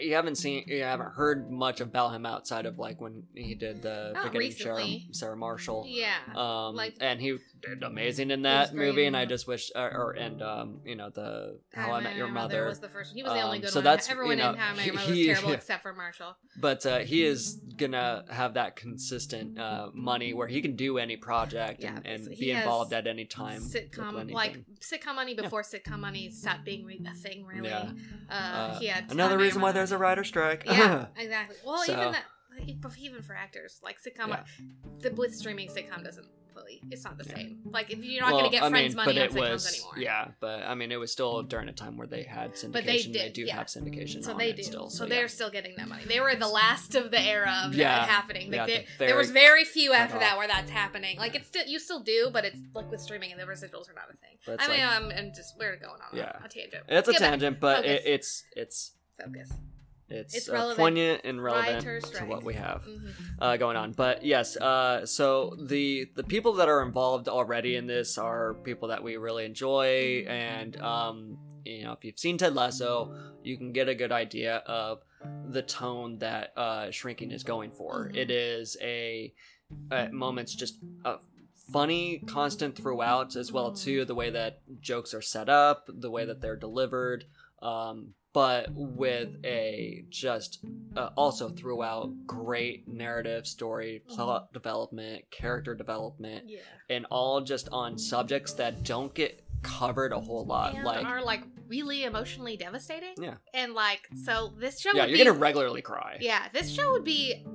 [SPEAKER 1] you haven't seen you haven't heard much about him outside of like when he did the
[SPEAKER 2] Not
[SPEAKER 1] Sarah,
[SPEAKER 2] recently.
[SPEAKER 1] Sarah Marshall.
[SPEAKER 2] yeah
[SPEAKER 1] Um,
[SPEAKER 2] like-
[SPEAKER 1] and he did amazing in that
[SPEAKER 2] great
[SPEAKER 1] movie, and I just wish, or, or and um, you know the How I Met Your
[SPEAKER 2] was
[SPEAKER 1] Mother.
[SPEAKER 2] Was the first one. He was the only
[SPEAKER 1] Um,
[SPEAKER 2] good
[SPEAKER 1] so
[SPEAKER 2] one.
[SPEAKER 1] that's,
[SPEAKER 2] Everyone
[SPEAKER 1] you know,
[SPEAKER 2] in How I Met Your Mother was
[SPEAKER 1] he-
[SPEAKER 2] terrible except for Marshall.
[SPEAKER 1] But uh, he is gonna have that consistent uh, money where he can do any project
[SPEAKER 2] Yeah,
[SPEAKER 1] and, and be involved at any time.
[SPEAKER 2] Sitcom like sitcom money before sitcom money stopped being re- a thing. Really,
[SPEAKER 1] Yeah.
[SPEAKER 2] uh,
[SPEAKER 1] Uh,
[SPEAKER 2] he had
[SPEAKER 1] Another
[SPEAKER 2] How I Met
[SPEAKER 1] reason why there's a writer strike.
[SPEAKER 2] yeah, exactly. Well,
[SPEAKER 1] So-
[SPEAKER 2] even that, even for actors, like sitcom,
[SPEAKER 1] Yeah.
[SPEAKER 2] the with streaming sitcom doesn't It's not the
[SPEAKER 1] Yeah.
[SPEAKER 2] same. Like if you're not
[SPEAKER 1] Well,
[SPEAKER 2] gonna get
[SPEAKER 1] I
[SPEAKER 2] Friends
[SPEAKER 1] mean,
[SPEAKER 2] money
[SPEAKER 1] but
[SPEAKER 2] on
[SPEAKER 1] it
[SPEAKER 2] sitcoms
[SPEAKER 1] was,
[SPEAKER 2] anymore.
[SPEAKER 1] Yeah, but I mean, it was still during a time where they had syndication.
[SPEAKER 2] But they did,
[SPEAKER 1] do
[SPEAKER 2] yeah.
[SPEAKER 1] have syndication.
[SPEAKER 2] So they do.
[SPEAKER 1] Still,
[SPEAKER 2] so
[SPEAKER 1] so,
[SPEAKER 2] they're
[SPEAKER 1] yeah.
[SPEAKER 2] still getting that money. They were the last of the era of that happening. Like
[SPEAKER 1] Yeah,
[SPEAKER 2] they-
[SPEAKER 1] the
[SPEAKER 2] there was
[SPEAKER 1] very
[SPEAKER 2] few after that where that's happening. Like it's still you still do, but it's like with streaming and the residuals are not a thing.
[SPEAKER 1] But
[SPEAKER 2] I mean,
[SPEAKER 1] like- um,
[SPEAKER 2] I'm, I'm just we're going on
[SPEAKER 1] Yeah.
[SPEAKER 2] a, tangent.
[SPEAKER 1] It's a
[SPEAKER 2] Get back.
[SPEAKER 1] tangent, but it, it's it's
[SPEAKER 2] Focus.
[SPEAKER 1] It's,
[SPEAKER 2] It's
[SPEAKER 1] uh, poignant and relevant to what we have
[SPEAKER 2] Mhm.
[SPEAKER 1] uh, going on. But yes, uh, so the the people that are involved already in this are people that we really enjoy, and um, you know, if you've seen Ted Lasso, you can get a good idea of the tone that uh, Shrinking is going for.
[SPEAKER 2] Mhm.
[SPEAKER 1] It is a at moments just a funny constant throughout as well too the way that jokes are set up the way that they're delivered um, but with a just uh, also throughout great narrative story plot development character development
[SPEAKER 2] Yeah.
[SPEAKER 1] and all just on subjects that don't get covered a whole lot
[SPEAKER 2] and
[SPEAKER 1] like
[SPEAKER 2] are like really emotionally devastating.
[SPEAKER 1] Yeah.
[SPEAKER 2] And like so this show
[SPEAKER 1] yeah you're
[SPEAKER 2] be
[SPEAKER 1] gonna regularly cry
[SPEAKER 2] Yeah, this show would be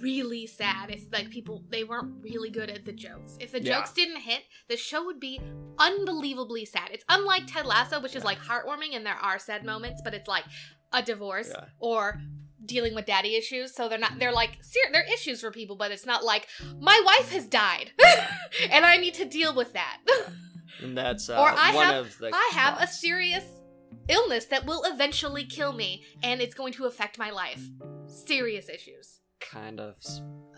[SPEAKER 2] really sad if like people they weren't really good at the jokes. If the
[SPEAKER 1] Yeah.
[SPEAKER 2] jokes didn't hit, the show would be unbelievably sad. It's unlike Ted Lasso, which is like heartwarming and there are sad moments, but it's like a divorce
[SPEAKER 1] Yeah.
[SPEAKER 2] or dealing with daddy issues. So they're not they're like ser- they're issues for people, but it's not like my wife has died and I need to deal with that.
[SPEAKER 1] and that's uh,
[SPEAKER 2] Or I
[SPEAKER 1] one
[SPEAKER 2] have-
[SPEAKER 1] of the
[SPEAKER 2] I have a serious illness that will eventually kill me and it's going to affect my life. Serious issues.
[SPEAKER 1] Kind of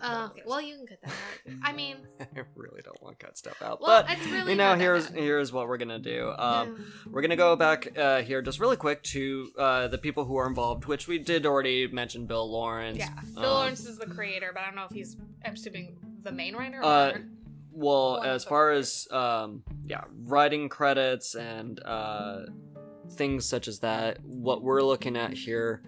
[SPEAKER 2] Uh, okay, well, you can cut that out. I mean,
[SPEAKER 1] I really don't want to cut stuff out.
[SPEAKER 2] well,
[SPEAKER 1] but
[SPEAKER 2] it's really
[SPEAKER 1] you know, here's here's what we're gonna do. Um, we're gonna go back uh, here just really quick to uh, the people who are involved, which we did already mention. Bill Lawrence.
[SPEAKER 2] yeah, Bill
[SPEAKER 1] um,
[SPEAKER 2] Lawrence is the creator, but I don't know if he's I'm assuming the main writer.
[SPEAKER 1] Uh. Well,
[SPEAKER 2] One
[SPEAKER 1] as far as um, yeah, writing credits and uh, things such as that, what we're looking at here.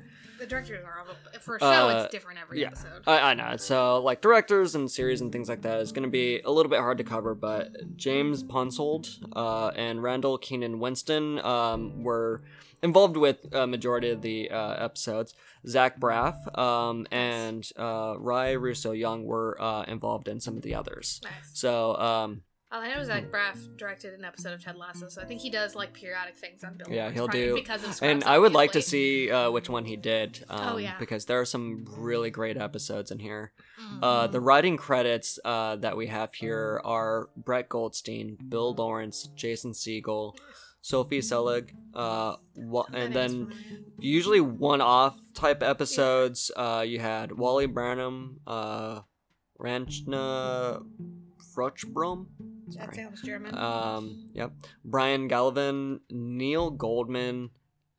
[SPEAKER 2] The directors are all- for a show.
[SPEAKER 1] uh,
[SPEAKER 2] it's different every
[SPEAKER 1] yeah.
[SPEAKER 2] episode.
[SPEAKER 1] I, I know. So, like directors and series and things like that is going to be a little bit hard to cover, but James Ponsoldt uh, and Randall Keenan Winston um, were involved with a majority of the uh, episodes. Zach Braff um, and uh, Ry Russo Young were uh, involved in some of the others.
[SPEAKER 2] nice.
[SPEAKER 1] So, um,
[SPEAKER 2] I know is that Braff directed an episode of Ted Lasso, so I think he does like periodic things on Bill.
[SPEAKER 1] Yeah,
[SPEAKER 2] Lawrence,
[SPEAKER 1] he'll do-
[SPEAKER 2] because of
[SPEAKER 1] and I would like to see uh, which one he did. Um,
[SPEAKER 2] Oh, yeah.
[SPEAKER 1] Because there are some really great episodes in here.
[SPEAKER 2] Mhm.
[SPEAKER 1] Uh, the writing credits uh, that we have here are Brett Goldstein, Bill Lawrence, Jason Segel, Sophie Selig, uh, wa- and then usually one-off type episodes. Uh, you had Wally Branham, uh, Ranchna Fruchbrum.
[SPEAKER 2] That sounds German.
[SPEAKER 1] Um, yep. Brian Gallivan, Neil Goldman,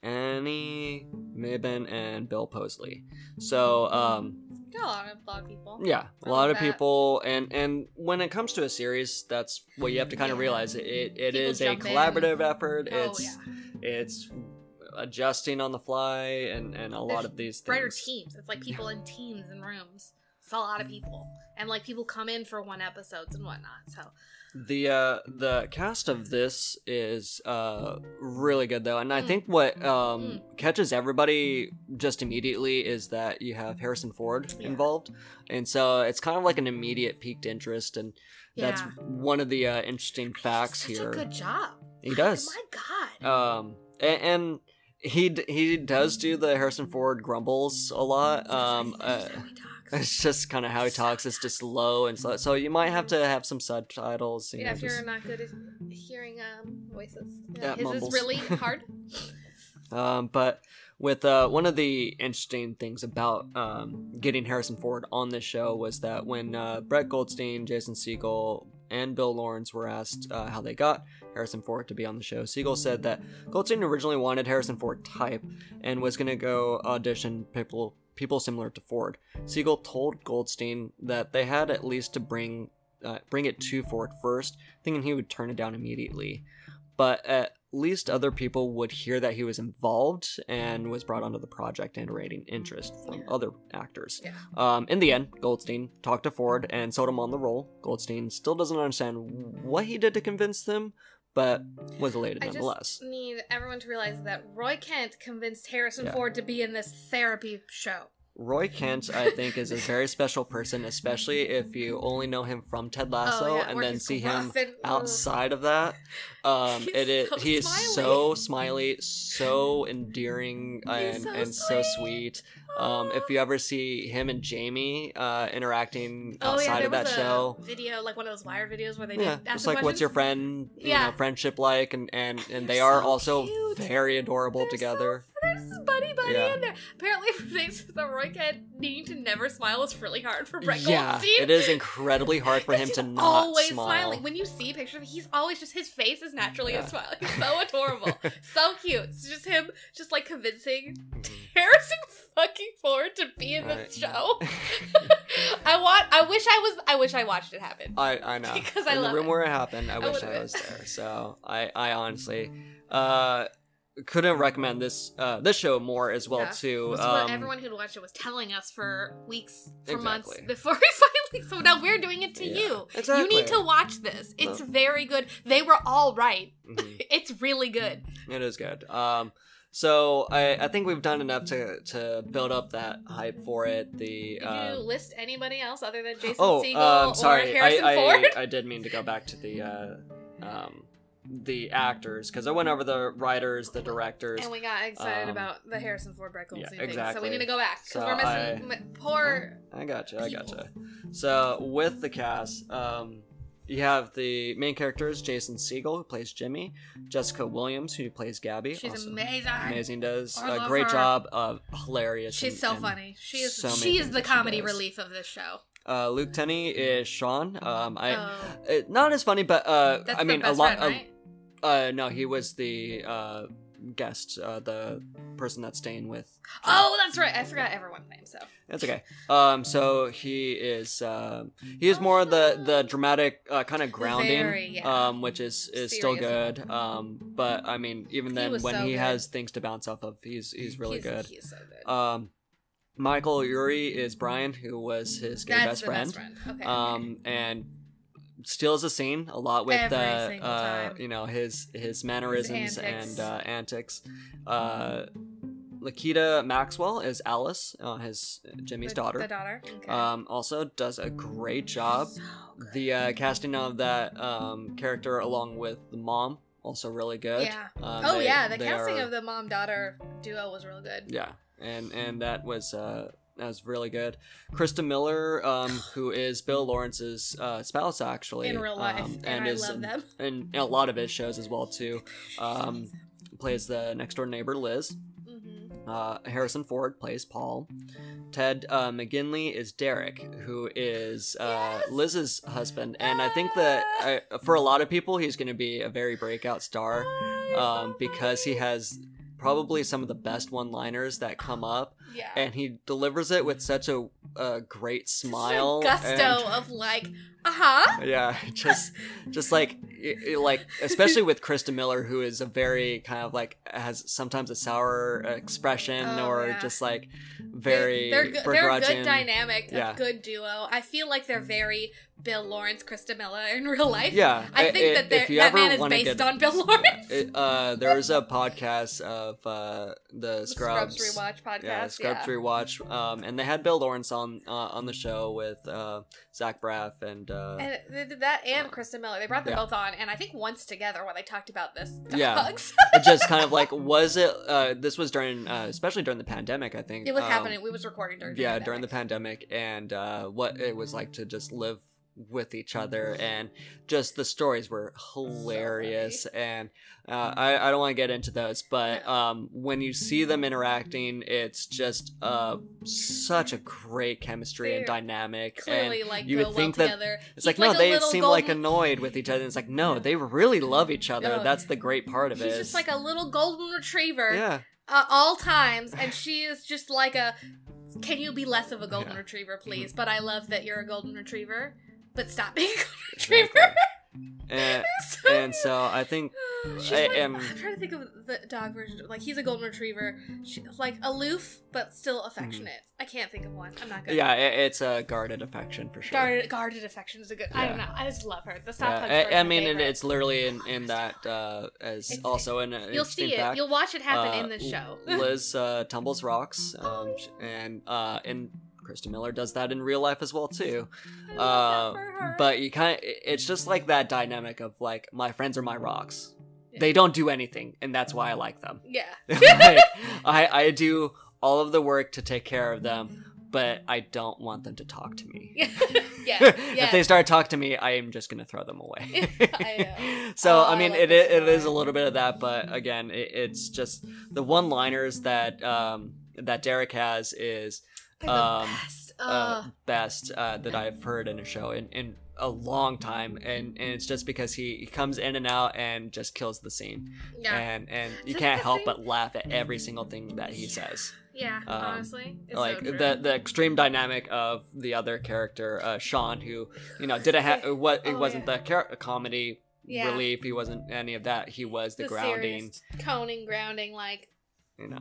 [SPEAKER 1] Annie Mebane, and Bill Posley. So, um,
[SPEAKER 2] a lot of, lot of people.
[SPEAKER 1] yeah, a lot of
[SPEAKER 2] that.
[SPEAKER 1] people, and and when it comes to a series, that's what you have to kind of realize. It it
[SPEAKER 2] People
[SPEAKER 1] is a
[SPEAKER 2] jump in.
[SPEAKER 1] collaborative effort.
[SPEAKER 2] Oh
[SPEAKER 1] it's
[SPEAKER 2] yeah.
[SPEAKER 1] it's adjusting on the fly, and and a lot of these things.
[SPEAKER 2] teams. It's like people in teams and rooms. It's a lot of people, and like people come in for one episodes and whatnot. So
[SPEAKER 1] The uh the cast of this is uh really good though, and I
[SPEAKER 2] Mm.
[SPEAKER 1] think what um catches everybody just immediately is that you have Harrison Ford
[SPEAKER 2] Yeah.
[SPEAKER 1] involved, and so it's kind of like an immediate peaked interest, and that's one of the uh, interesting facts here.
[SPEAKER 2] a good job.
[SPEAKER 1] He does.
[SPEAKER 2] My God.
[SPEAKER 1] Um, and, and he d- he does do the Harrison Ford grumbles a lot. Um, uh,
[SPEAKER 2] talks.
[SPEAKER 1] it's just kind of how he talks. It's just low and slow. So you might have to have some subtitles. You
[SPEAKER 2] yeah,
[SPEAKER 1] know,
[SPEAKER 2] if
[SPEAKER 1] just-
[SPEAKER 2] you're not good at hearing um voices,
[SPEAKER 1] Yeah,
[SPEAKER 2] his
[SPEAKER 1] mumbles.
[SPEAKER 2] is really hard.
[SPEAKER 1] Um, but with uh, one of the interesting things about um, getting Harrison Ford on this show was that when uh, Brett Goldstein, Jason Segel, and Bill Lawrence were asked uh, how they got Harrison Ford to be on the show, Segel said that Goldstein originally wanted Harrison Ford type and was going to go audition people people similar to Ford. Segel told Goldstein that they had at least to bring uh, bring it to Ford first, thinking he would turn it down immediately. But at least other people would hear that he was involved and was brought onto the project and rating interest from
[SPEAKER 2] Yeah.
[SPEAKER 1] other actors.
[SPEAKER 2] Yeah.
[SPEAKER 1] Um, in the end, Goldstein talked to Ford and sold him on the role. Goldstein still doesn't understand what he did to convince them, but was elated
[SPEAKER 2] I just
[SPEAKER 1] nonetheless.
[SPEAKER 2] need everyone to realize that Roy Kent convinced Harrison
[SPEAKER 1] Yeah.
[SPEAKER 2] Ford to be in this therapy show.
[SPEAKER 1] Roy Kent, I think, is a very special person, especially if you only know him from Ted Lasso
[SPEAKER 2] oh, yeah,
[SPEAKER 1] and then see him
[SPEAKER 2] and-
[SPEAKER 1] outside of that. Um, it is
[SPEAKER 2] so
[SPEAKER 1] he is
[SPEAKER 2] smiley.
[SPEAKER 1] so smiley, so endearing, and
[SPEAKER 2] so
[SPEAKER 1] and so
[SPEAKER 2] sweet.
[SPEAKER 1] Um, if you ever see him and Jamie uh, interacting
[SPEAKER 2] Oh
[SPEAKER 1] outside of that show,
[SPEAKER 2] video like one of those Wired videos where they
[SPEAKER 1] yeah,
[SPEAKER 2] did ask
[SPEAKER 1] it's
[SPEAKER 2] the
[SPEAKER 1] like what's your friend, you
[SPEAKER 2] Yeah.
[SPEAKER 1] know, friendship like, and and and they
[SPEAKER 2] They're so
[SPEAKER 1] also
[SPEAKER 2] cute.
[SPEAKER 1] very adorable
[SPEAKER 2] They're so
[SPEAKER 1] together.
[SPEAKER 2] There's this buddy buddy
[SPEAKER 1] Yeah.
[SPEAKER 2] in there. Apparently, to the Roy Kent needing to never smile is really hard for Brett
[SPEAKER 1] yeah,
[SPEAKER 2] Goldstein.
[SPEAKER 1] it is incredibly hard for him to not
[SPEAKER 2] always
[SPEAKER 1] smile.
[SPEAKER 2] smiling. When you see pictures, he's always just his face is naturally
[SPEAKER 1] Yeah.
[SPEAKER 2] a smile. He's so adorable, so cute. It's just him, just like convincing
[SPEAKER 1] Mhm.
[SPEAKER 2] Harrison fucking Ford to be in
[SPEAKER 1] Right.
[SPEAKER 2] show. I want. I wish I was. I wish I watched it happen.
[SPEAKER 1] I, I know.
[SPEAKER 2] Because I
[SPEAKER 1] In
[SPEAKER 2] love
[SPEAKER 1] the room
[SPEAKER 2] it.
[SPEAKER 1] where it happened, I,
[SPEAKER 2] I
[SPEAKER 1] wish I was there. So I, I honestly uh, couldn't recommend this uh, this show more as well
[SPEAKER 2] Yeah.
[SPEAKER 1] too.
[SPEAKER 2] That's
[SPEAKER 1] Um,
[SPEAKER 2] what everyone who'd watched it was telling us for weeks, for months before we finally. So now we're doing it to
[SPEAKER 1] Yeah,
[SPEAKER 2] you.
[SPEAKER 1] exactly.
[SPEAKER 2] You need to watch this. It's
[SPEAKER 1] No.
[SPEAKER 2] very good. They were all right.
[SPEAKER 1] mhm,
[SPEAKER 2] It's really good.
[SPEAKER 1] it is good. Um, so I, I think we've done enough to to build up that hype for it. The
[SPEAKER 2] Did you
[SPEAKER 1] um,
[SPEAKER 2] list anybody else other than Jason
[SPEAKER 1] oh,
[SPEAKER 2] Segel
[SPEAKER 1] um, sorry,
[SPEAKER 2] or Harrison
[SPEAKER 1] I,
[SPEAKER 2] Ford?
[SPEAKER 1] I I did mean to go back to the uh, um, the actors because I went over the writers, the directors.
[SPEAKER 2] and we got excited
[SPEAKER 1] Um,
[SPEAKER 2] about the Harrison Ford Brett Goldstein
[SPEAKER 1] yeah,
[SPEAKER 2] thing, so we need to go back because
[SPEAKER 1] So
[SPEAKER 2] we're missing poor.
[SPEAKER 1] I gotcha. I
[SPEAKER 2] people.
[SPEAKER 1] gotcha. So with the cast, um, you have the main characters: Jason Segel, who plays Jimmy, Jessica Williams, who plays Gabby.
[SPEAKER 2] She's amazing.
[SPEAKER 1] Amazing, does
[SPEAKER 2] I
[SPEAKER 1] a great
[SPEAKER 2] her.
[SPEAKER 1] job. of hilarious.
[SPEAKER 2] She's
[SPEAKER 1] and-
[SPEAKER 2] so
[SPEAKER 1] and,
[SPEAKER 2] funny. She is.
[SPEAKER 1] so
[SPEAKER 2] she is the comedy relief of this show.
[SPEAKER 1] Uh, Luke Tennie is Sean. Um, I
[SPEAKER 2] oh,
[SPEAKER 1] uh, not as funny, but uh,
[SPEAKER 2] that's
[SPEAKER 1] I mean a lot.
[SPEAKER 2] friend, right?
[SPEAKER 1] Uh, no, he was the uh guest, uh, the person that's staying with.
[SPEAKER 2] Oh, that's right. I forgot everyone's name. So
[SPEAKER 1] That's okay. Um, so he is um he is more the the dramatic uh, kind of grounding,
[SPEAKER 2] Very, yeah.
[SPEAKER 1] um, which is is still good. Um, but I mean, even then,
[SPEAKER 2] was
[SPEAKER 1] when
[SPEAKER 2] so
[SPEAKER 1] he
[SPEAKER 2] good.
[SPEAKER 1] has things to bounce off of, he's he's really
[SPEAKER 2] he's,
[SPEAKER 1] good.
[SPEAKER 2] He's so good.
[SPEAKER 1] Um, Michael Urie is Brian, who was his gay
[SPEAKER 2] that's
[SPEAKER 1] best
[SPEAKER 2] the
[SPEAKER 1] friend.
[SPEAKER 2] best friend. Okay.
[SPEAKER 1] Um, and steals the scene a lot with uh, uh, you know his his mannerisms
[SPEAKER 2] antics.
[SPEAKER 1] and uh, antics. Uh, Lukita Maxwell is Alice, uh, his Jimmy's
[SPEAKER 2] The-
[SPEAKER 1] daughter.
[SPEAKER 2] The daughter. Okay.
[SPEAKER 1] Um, also does a great job.
[SPEAKER 2] So.
[SPEAKER 1] The uh, casting of that um, character along with the mom also really good.
[SPEAKER 2] Yeah.
[SPEAKER 1] Um,
[SPEAKER 2] oh
[SPEAKER 1] they-
[SPEAKER 2] yeah, the casting
[SPEAKER 1] are-
[SPEAKER 2] of the mom daughter duo was real good.
[SPEAKER 1] yeah, and and that was uh, that was really good. Christa Miller, um, who is Bill Lawrence's uh, spouse actually
[SPEAKER 2] In real life,
[SPEAKER 1] um,
[SPEAKER 2] and, I
[SPEAKER 1] is
[SPEAKER 2] love them.
[SPEAKER 1] in, in a lot of his shows as well too. Um, plays the next door neighbor Liz.
[SPEAKER 2] hmm
[SPEAKER 1] Uh, Harrison Ford plays Paul. Ted uh, McGinley is Derek, who is uh,
[SPEAKER 2] Yes!
[SPEAKER 1] Liz's husband, and I think that uh, for a lot of people, he's going to be a very breakout star um, because he has probably some of the best one-liners that come up,
[SPEAKER 2] yeah.
[SPEAKER 1] and he delivers it with mm. such a, a great
[SPEAKER 2] Such a
[SPEAKER 1] smile,
[SPEAKER 2] gusto
[SPEAKER 1] and-
[SPEAKER 2] of like Uh huh.
[SPEAKER 1] Yeah, just just like like especially with Christa Miller, who is a very kind of like has sometimes a sour expression
[SPEAKER 2] Oh,
[SPEAKER 1] or
[SPEAKER 2] yeah.
[SPEAKER 1] just like very
[SPEAKER 2] they're, good, they're a good dynamic,
[SPEAKER 1] Yeah.
[SPEAKER 2] a good duo. I feel like they're very Bill Lawrence, Christa Miller in real life.
[SPEAKER 1] Yeah,
[SPEAKER 2] I think
[SPEAKER 1] i-
[SPEAKER 2] that that
[SPEAKER 1] ever
[SPEAKER 2] man is based
[SPEAKER 1] get-
[SPEAKER 2] on Bill Lawrence.
[SPEAKER 1] It, uh, there was a podcast of uh, the
[SPEAKER 2] The
[SPEAKER 1] Scrubs,
[SPEAKER 2] rewatch podcast.
[SPEAKER 1] yeah, Scrubs
[SPEAKER 2] yeah.
[SPEAKER 1] rewatch, um, and they had Bill Lawrence on uh, on the show with uh, Zach Braff and, uh,
[SPEAKER 2] And that and Kristen Miller. They brought them
[SPEAKER 1] Yeah.
[SPEAKER 2] both on, and I think once together when they talked about this
[SPEAKER 1] Yeah. just kind of like was it? Uh, this was during, uh, especially during the pandemic, I think.
[SPEAKER 2] it was
[SPEAKER 1] um,
[SPEAKER 2] happening. We was recording during.
[SPEAKER 1] yeah
[SPEAKER 2] the
[SPEAKER 1] during the pandemic and uh what it was like to just live with each other and just the stories were hilarious and uh, I, I don't want to get into those but um when you see them interacting it's just uh such a great chemistry and
[SPEAKER 2] They're
[SPEAKER 1] dynamic
[SPEAKER 2] Clearly,
[SPEAKER 1] and
[SPEAKER 2] like
[SPEAKER 1] you
[SPEAKER 2] go
[SPEAKER 1] would
[SPEAKER 2] well
[SPEAKER 1] think that
[SPEAKER 2] together.
[SPEAKER 1] it's
[SPEAKER 2] He's
[SPEAKER 1] like, no they seem like annoyed with each other and it's like no they really love each other that's the great part of it
[SPEAKER 2] He's just like a little golden retriever.
[SPEAKER 1] yeah
[SPEAKER 2] uh, all times, and she is just like a. Can you be less of a golden
[SPEAKER 1] Yeah. Mm-hmm.
[SPEAKER 2] retriever, please? But I love that you're a golden retriever. But stop being a golden retriever.
[SPEAKER 1] exactly. and,
[SPEAKER 2] So
[SPEAKER 1] and so I think
[SPEAKER 2] She's
[SPEAKER 1] I
[SPEAKER 2] like,
[SPEAKER 1] am-
[SPEAKER 2] I'm trying to think of the dog version. Like he's a golden retriever, she, like aloof but still affectionate. I can't think of one. I'm not good.
[SPEAKER 1] Mm-hmm. yeah it, it's a guarded affection for sure
[SPEAKER 2] Guarded, guarded affection is a good. I don't know. I just love her. The stop
[SPEAKER 1] Yeah, I, I mean,
[SPEAKER 2] favorite.
[SPEAKER 1] it's literally in, in that uh, as
[SPEAKER 2] It's-
[SPEAKER 1] also in a
[SPEAKER 2] You'll see it.
[SPEAKER 1] fact.
[SPEAKER 2] You'll watch it happen
[SPEAKER 1] uh,
[SPEAKER 2] in the show.
[SPEAKER 1] Liz uh, tumbles rocks, um, and uh, and Christa Miller does that in real life as well too. Uh,
[SPEAKER 2] love that for her.
[SPEAKER 1] but you kind of, it's just like that dynamic of like my friends are my rocks.
[SPEAKER 2] Yeah.
[SPEAKER 1] They don't do anything, and that's why I like them.
[SPEAKER 2] yeah.
[SPEAKER 1] like, I I do all of the work to take care of them, but I don't want them to talk to me.
[SPEAKER 2] yeah. yeah.
[SPEAKER 1] if they start talking to me, I am just gonna throw them away.
[SPEAKER 2] I
[SPEAKER 1] so
[SPEAKER 2] Oh,
[SPEAKER 1] I
[SPEAKER 2] I
[SPEAKER 1] mean,
[SPEAKER 2] like
[SPEAKER 1] it it is a little bit of that, but again, it, it's just the one-liners that um that Derek has is um,
[SPEAKER 2] best.
[SPEAKER 1] uh,
[SPEAKER 2] Ugh.
[SPEAKER 1] best uh, that I've heard in a show in, in a long time, and and it's just because he, he comes in and out and just kills the scene,
[SPEAKER 2] yeah.
[SPEAKER 1] and and you can't help but laugh at every single thing that he says.
[SPEAKER 2] Yeah.
[SPEAKER 1] um,
[SPEAKER 2] honestly, it's
[SPEAKER 1] like
[SPEAKER 2] so
[SPEAKER 1] the the extreme dynamic of the other character, uh, Sean, who you know didn't have what it
[SPEAKER 2] Oh,
[SPEAKER 1] wasn't
[SPEAKER 2] yeah.
[SPEAKER 1] the char- comedy
[SPEAKER 2] Yeah.
[SPEAKER 1] relief. He wasn't any of that. He was the,
[SPEAKER 2] the
[SPEAKER 1] grounding.
[SPEAKER 2] serious coning, grounding, like
[SPEAKER 1] You know,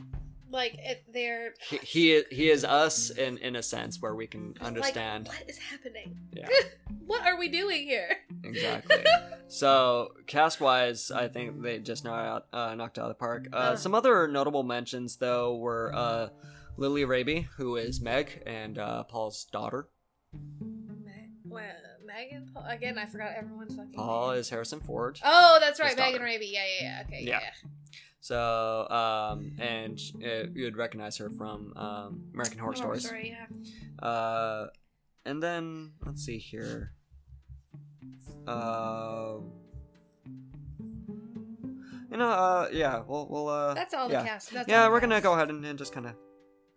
[SPEAKER 2] like it, they're
[SPEAKER 1] he he is, he is us in in a sense where we can
[SPEAKER 2] like,
[SPEAKER 1] understand.
[SPEAKER 2] what is happening.
[SPEAKER 1] Yeah.
[SPEAKER 2] what are we doing here?
[SPEAKER 1] exactly. So cast wise, I think they just knocked out uh, knocked out of the park. Uh,
[SPEAKER 2] Ugh.
[SPEAKER 1] some other notable mentions though were uh, Lilly Rabe, who is Meg and uh, Paul's daughter.
[SPEAKER 2] Me- well, Megan Paul again. I forgot everyone's fucking.
[SPEAKER 1] Paul
[SPEAKER 2] name.
[SPEAKER 1] is Harrison Ford.
[SPEAKER 2] Oh, that's right, Megan. Rabe. Yeah, yeah, yeah. Okay,
[SPEAKER 1] Yeah.
[SPEAKER 2] yeah.
[SPEAKER 1] So, um, and uh, you'd recognize her from um, American Horror
[SPEAKER 2] Horror
[SPEAKER 1] Stories.
[SPEAKER 2] Story, yeah.
[SPEAKER 1] Uh, and then let's see here. Uh, you know, uh, yeah, we'll we'll uh,
[SPEAKER 2] That's all the
[SPEAKER 1] yeah.
[SPEAKER 2] cast. That's
[SPEAKER 1] yeah, we're gonna
[SPEAKER 2] cast.
[SPEAKER 1] go ahead and, and just kind of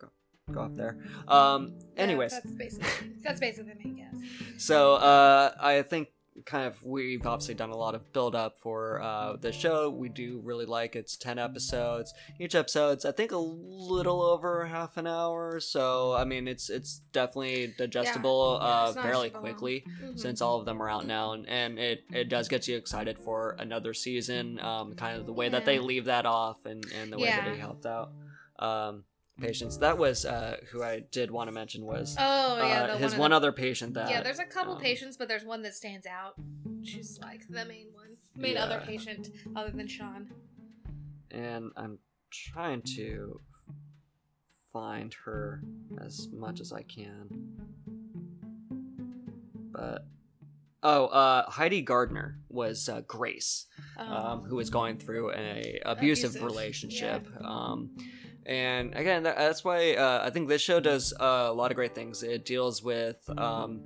[SPEAKER 1] go, go off there. Um,
[SPEAKER 2] Yeah,
[SPEAKER 1] anyways,
[SPEAKER 2] that's basically that's basically the main cast.
[SPEAKER 1] so uh, I think kind of we've obviously done a lot of build up for uh, the show. We do really like it's ten episodes. Each episode's I think a little over half an hour. So I mean it's it's definitely digestible
[SPEAKER 2] Yeah,
[SPEAKER 1] uh, fairly quickly
[SPEAKER 2] Mhm.
[SPEAKER 1] since all of them are out now, and, and it it does get you excited for another season. Um, kind of the way that they leave that off and and the way that
[SPEAKER 2] Yeah.
[SPEAKER 1] they helped out. Um, patients. That was uh, who I did want to mention was
[SPEAKER 2] Oh yeah,
[SPEAKER 1] uh, his
[SPEAKER 2] one,
[SPEAKER 1] one other patient that
[SPEAKER 2] yeah. There's a couple
[SPEAKER 1] um,
[SPEAKER 2] patients, but there's one that stands out. She's like the main one, main other patient other than Sean.
[SPEAKER 1] and I'm trying to find her as much as I can. But oh, uh, Heidi Gardner was uh, Grace, um, who was going through a abusive,
[SPEAKER 2] Abusive,
[SPEAKER 1] relationship. Um, and again, that's why uh, I think this show does uh, a lot of great things. It deals with um,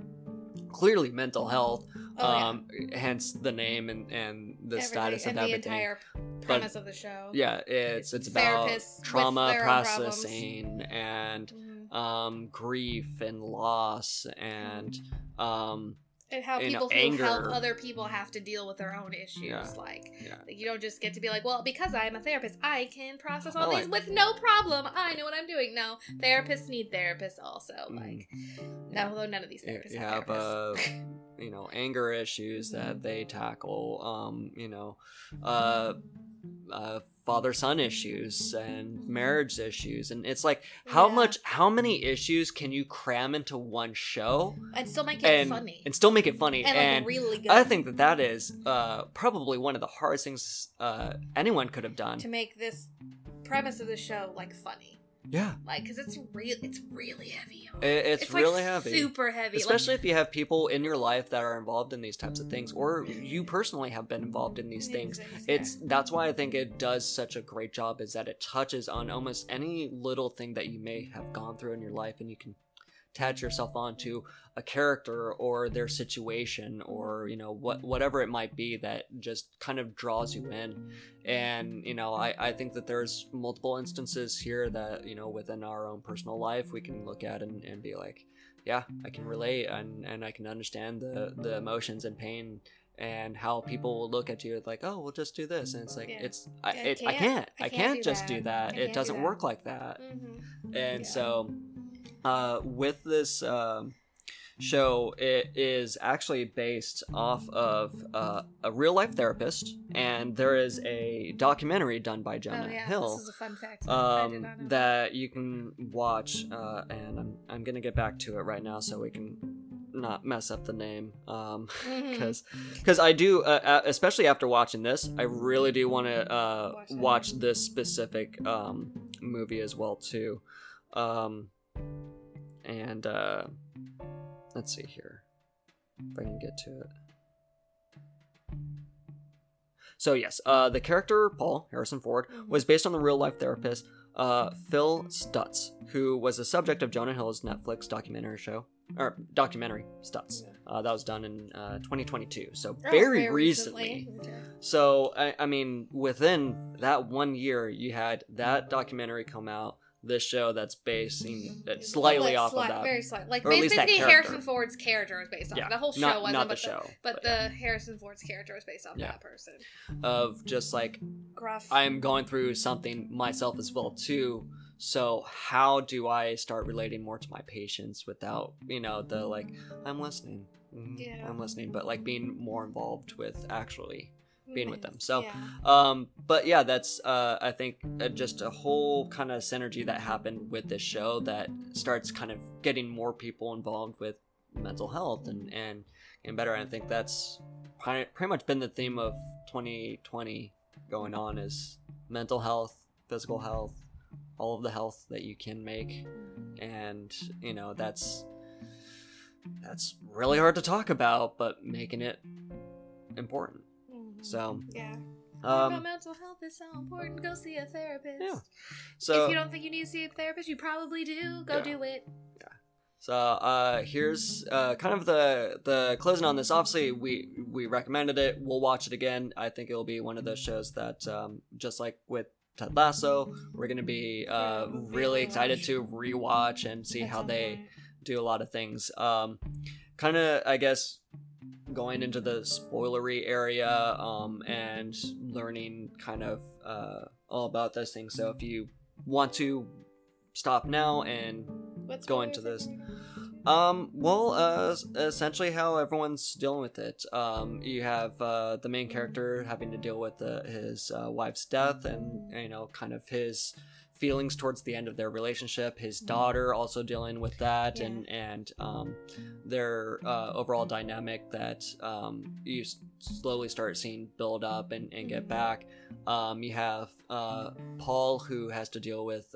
[SPEAKER 1] clearly mental health,
[SPEAKER 2] Oh, yeah.
[SPEAKER 1] um, hence the name and, and the
[SPEAKER 2] Everything-
[SPEAKER 1] status
[SPEAKER 2] and
[SPEAKER 1] of
[SPEAKER 2] the
[SPEAKER 1] everything.
[SPEAKER 2] entire premise of the show.
[SPEAKER 1] Yeah, it's it's about trauma processing and
[SPEAKER 2] Mhm.
[SPEAKER 1] um, grief and loss and um,
[SPEAKER 2] And how people who help other people have to deal with their own issues.
[SPEAKER 1] Yeah.
[SPEAKER 2] Like,
[SPEAKER 1] yeah.
[SPEAKER 2] like, you don't just get to be like, well, because I'm a therapist, I can process all
[SPEAKER 1] Well,
[SPEAKER 2] these
[SPEAKER 1] like-
[SPEAKER 2] with no problem. I know what I'm doing. No, therapists need therapists also.
[SPEAKER 1] Mm.
[SPEAKER 2] Like, no, although none of these therapists
[SPEAKER 1] you
[SPEAKER 2] have
[SPEAKER 1] uh,
[SPEAKER 2] therapists.
[SPEAKER 1] you you know anger issues that they tackle um you know uh uh father son issues and marriage issues and it's like how
[SPEAKER 2] Yeah.
[SPEAKER 1] much how many issues can you cram into one show
[SPEAKER 2] and still make it
[SPEAKER 1] and
[SPEAKER 2] funny
[SPEAKER 1] and still make it funny
[SPEAKER 2] and,
[SPEAKER 1] and,
[SPEAKER 2] really good.
[SPEAKER 1] I think that that is uh, probably one of the hardest things uh, anyone could have done.
[SPEAKER 2] to make this premise of the show like funny,
[SPEAKER 1] Yeah,
[SPEAKER 2] like because it's real, it's really heavy.
[SPEAKER 1] it, it's,
[SPEAKER 2] like,
[SPEAKER 1] really heavy.
[SPEAKER 2] super heavy, like-
[SPEAKER 1] Especially if you have people in your life that are involved in these types of things, or you personally have been involved in these things. It's that's why I think it does such a great job is that it touches on almost any little thing that you may have gone through in your life, and you can attach yourself onto a character or their situation or you know what whatever it might be that just kind of draws you in and you know I, I think that there's multiple instances here that you know within our own personal life we can look at and, and be like yeah i can relate and, and i can understand the the emotions and pain and how people will look at you like oh we'll just do this and it's like
[SPEAKER 2] Yeah.
[SPEAKER 1] it's I,
[SPEAKER 2] I
[SPEAKER 1] it, I
[SPEAKER 2] can't.
[SPEAKER 1] can't
[SPEAKER 2] I
[SPEAKER 1] i
[SPEAKER 2] can't
[SPEAKER 1] can't
[SPEAKER 2] do
[SPEAKER 1] just do
[SPEAKER 2] that.
[SPEAKER 1] that
[SPEAKER 2] I can't
[SPEAKER 1] it
[SPEAKER 2] do
[SPEAKER 1] doesn't
[SPEAKER 2] that.
[SPEAKER 1] work like that
[SPEAKER 2] Mhm.
[SPEAKER 1] and
[SPEAKER 2] Yeah.
[SPEAKER 1] so uh, with this um, show it is actually based off of uh, a real life therapist and there is a documentary done by jonah
[SPEAKER 2] oh yeah,
[SPEAKER 1] hill
[SPEAKER 2] this is a fun fact.
[SPEAKER 1] Um, that you can watch uh, and I'm, I'm gonna get back to it right now so we can not mess up the name um, because because I do, uh, uh, especially after watching this, I really do want to uh,
[SPEAKER 2] Watch
[SPEAKER 1] watch this specific um, movie as well too. Um, and uh, let's see here if I can get to it. So yes, uh, the character Paul Harrison Ford was based on the real life therapist uh, Phil Stutz, who was the subject of Jonah Hill's Netflix documentary show or documentary Stutz. Uh, that was done in uh, 2022, so
[SPEAKER 2] Oh,
[SPEAKER 1] very, recently.
[SPEAKER 2] Okay.
[SPEAKER 1] So I, I mean, within that one year, you had that documentary come out. This show that's basing that's slightly
[SPEAKER 2] Like,
[SPEAKER 1] off
[SPEAKER 2] slight-
[SPEAKER 1] of that,
[SPEAKER 2] Very slight. Like
[SPEAKER 1] Or at least that
[SPEAKER 2] basically. Harrison Ford's character was based off.
[SPEAKER 1] Yeah,
[SPEAKER 2] the whole show
[SPEAKER 1] not
[SPEAKER 2] wasn't,
[SPEAKER 1] not the
[SPEAKER 2] but
[SPEAKER 1] show,
[SPEAKER 2] but
[SPEAKER 1] yeah,
[SPEAKER 2] the Harrison Ford's character was based off
[SPEAKER 1] Yeah.
[SPEAKER 2] that person.
[SPEAKER 1] of just like
[SPEAKER 2] Gruff.
[SPEAKER 1] I am going through something myself as well too. So how do I start relating more to my patients without you know the like I'm listening, Mhm,
[SPEAKER 2] Yeah.
[SPEAKER 1] I'm listening, but like being more involved with actually being with them. So
[SPEAKER 2] yeah.
[SPEAKER 1] um but yeah that's uh i think uh, just a whole kind of synergy that happened with this show that starts kind of getting more people involved with mental health and and and better i think that's pretty much been the theme of 2020 going on is mental health physical health all of the health that you can make and you know that's that's really hard to talk about but making it important. So
[SPEAKER 2] yeah.
[SPEAKER 1] um
[SPEAKER 2] About mental health is so important. Go see a therapist.
[SPEAKER 1] Yeah. So
[SPEAKER 2] if you don't think you need to see a therapist, you probably do. Go
[SPEAKER 1] Yeah.
[SPEAKER 2] do it.
[SPEAKER 1] So uh, here's uh, kind of the the closing on this. Obviously, we we recommended it. We'll watch it again. I think it'll be one of those shows that, um, just like with Ted Lasso, we're gonna be uh, really excited to rewatch and see how they do a lot of things. Um, kind of, I guess, going into the spoilery area um, and learning kind of uh, all about those things. So if you want to stop now and
[SPEAKER 2] What's
[SPEAKER 1] go into this. um, well, uh, essentially how everyone's dealing with it. Um, you have uh, the main character having to deal with uh, his uh, wife's death, and you know, kind of his feelings towards the end of their relationship. His daughter also dealing with that,
[SPEAKER 2] Yeah.
[SPEAKER 1] and and um, their uh, overall dynamic that um, you s- slowly start seeing build up and, and get
[SPEAKER 2] Mhm.
[SPEAKER 1] back. Um, you have uh, Paul who has to deal with.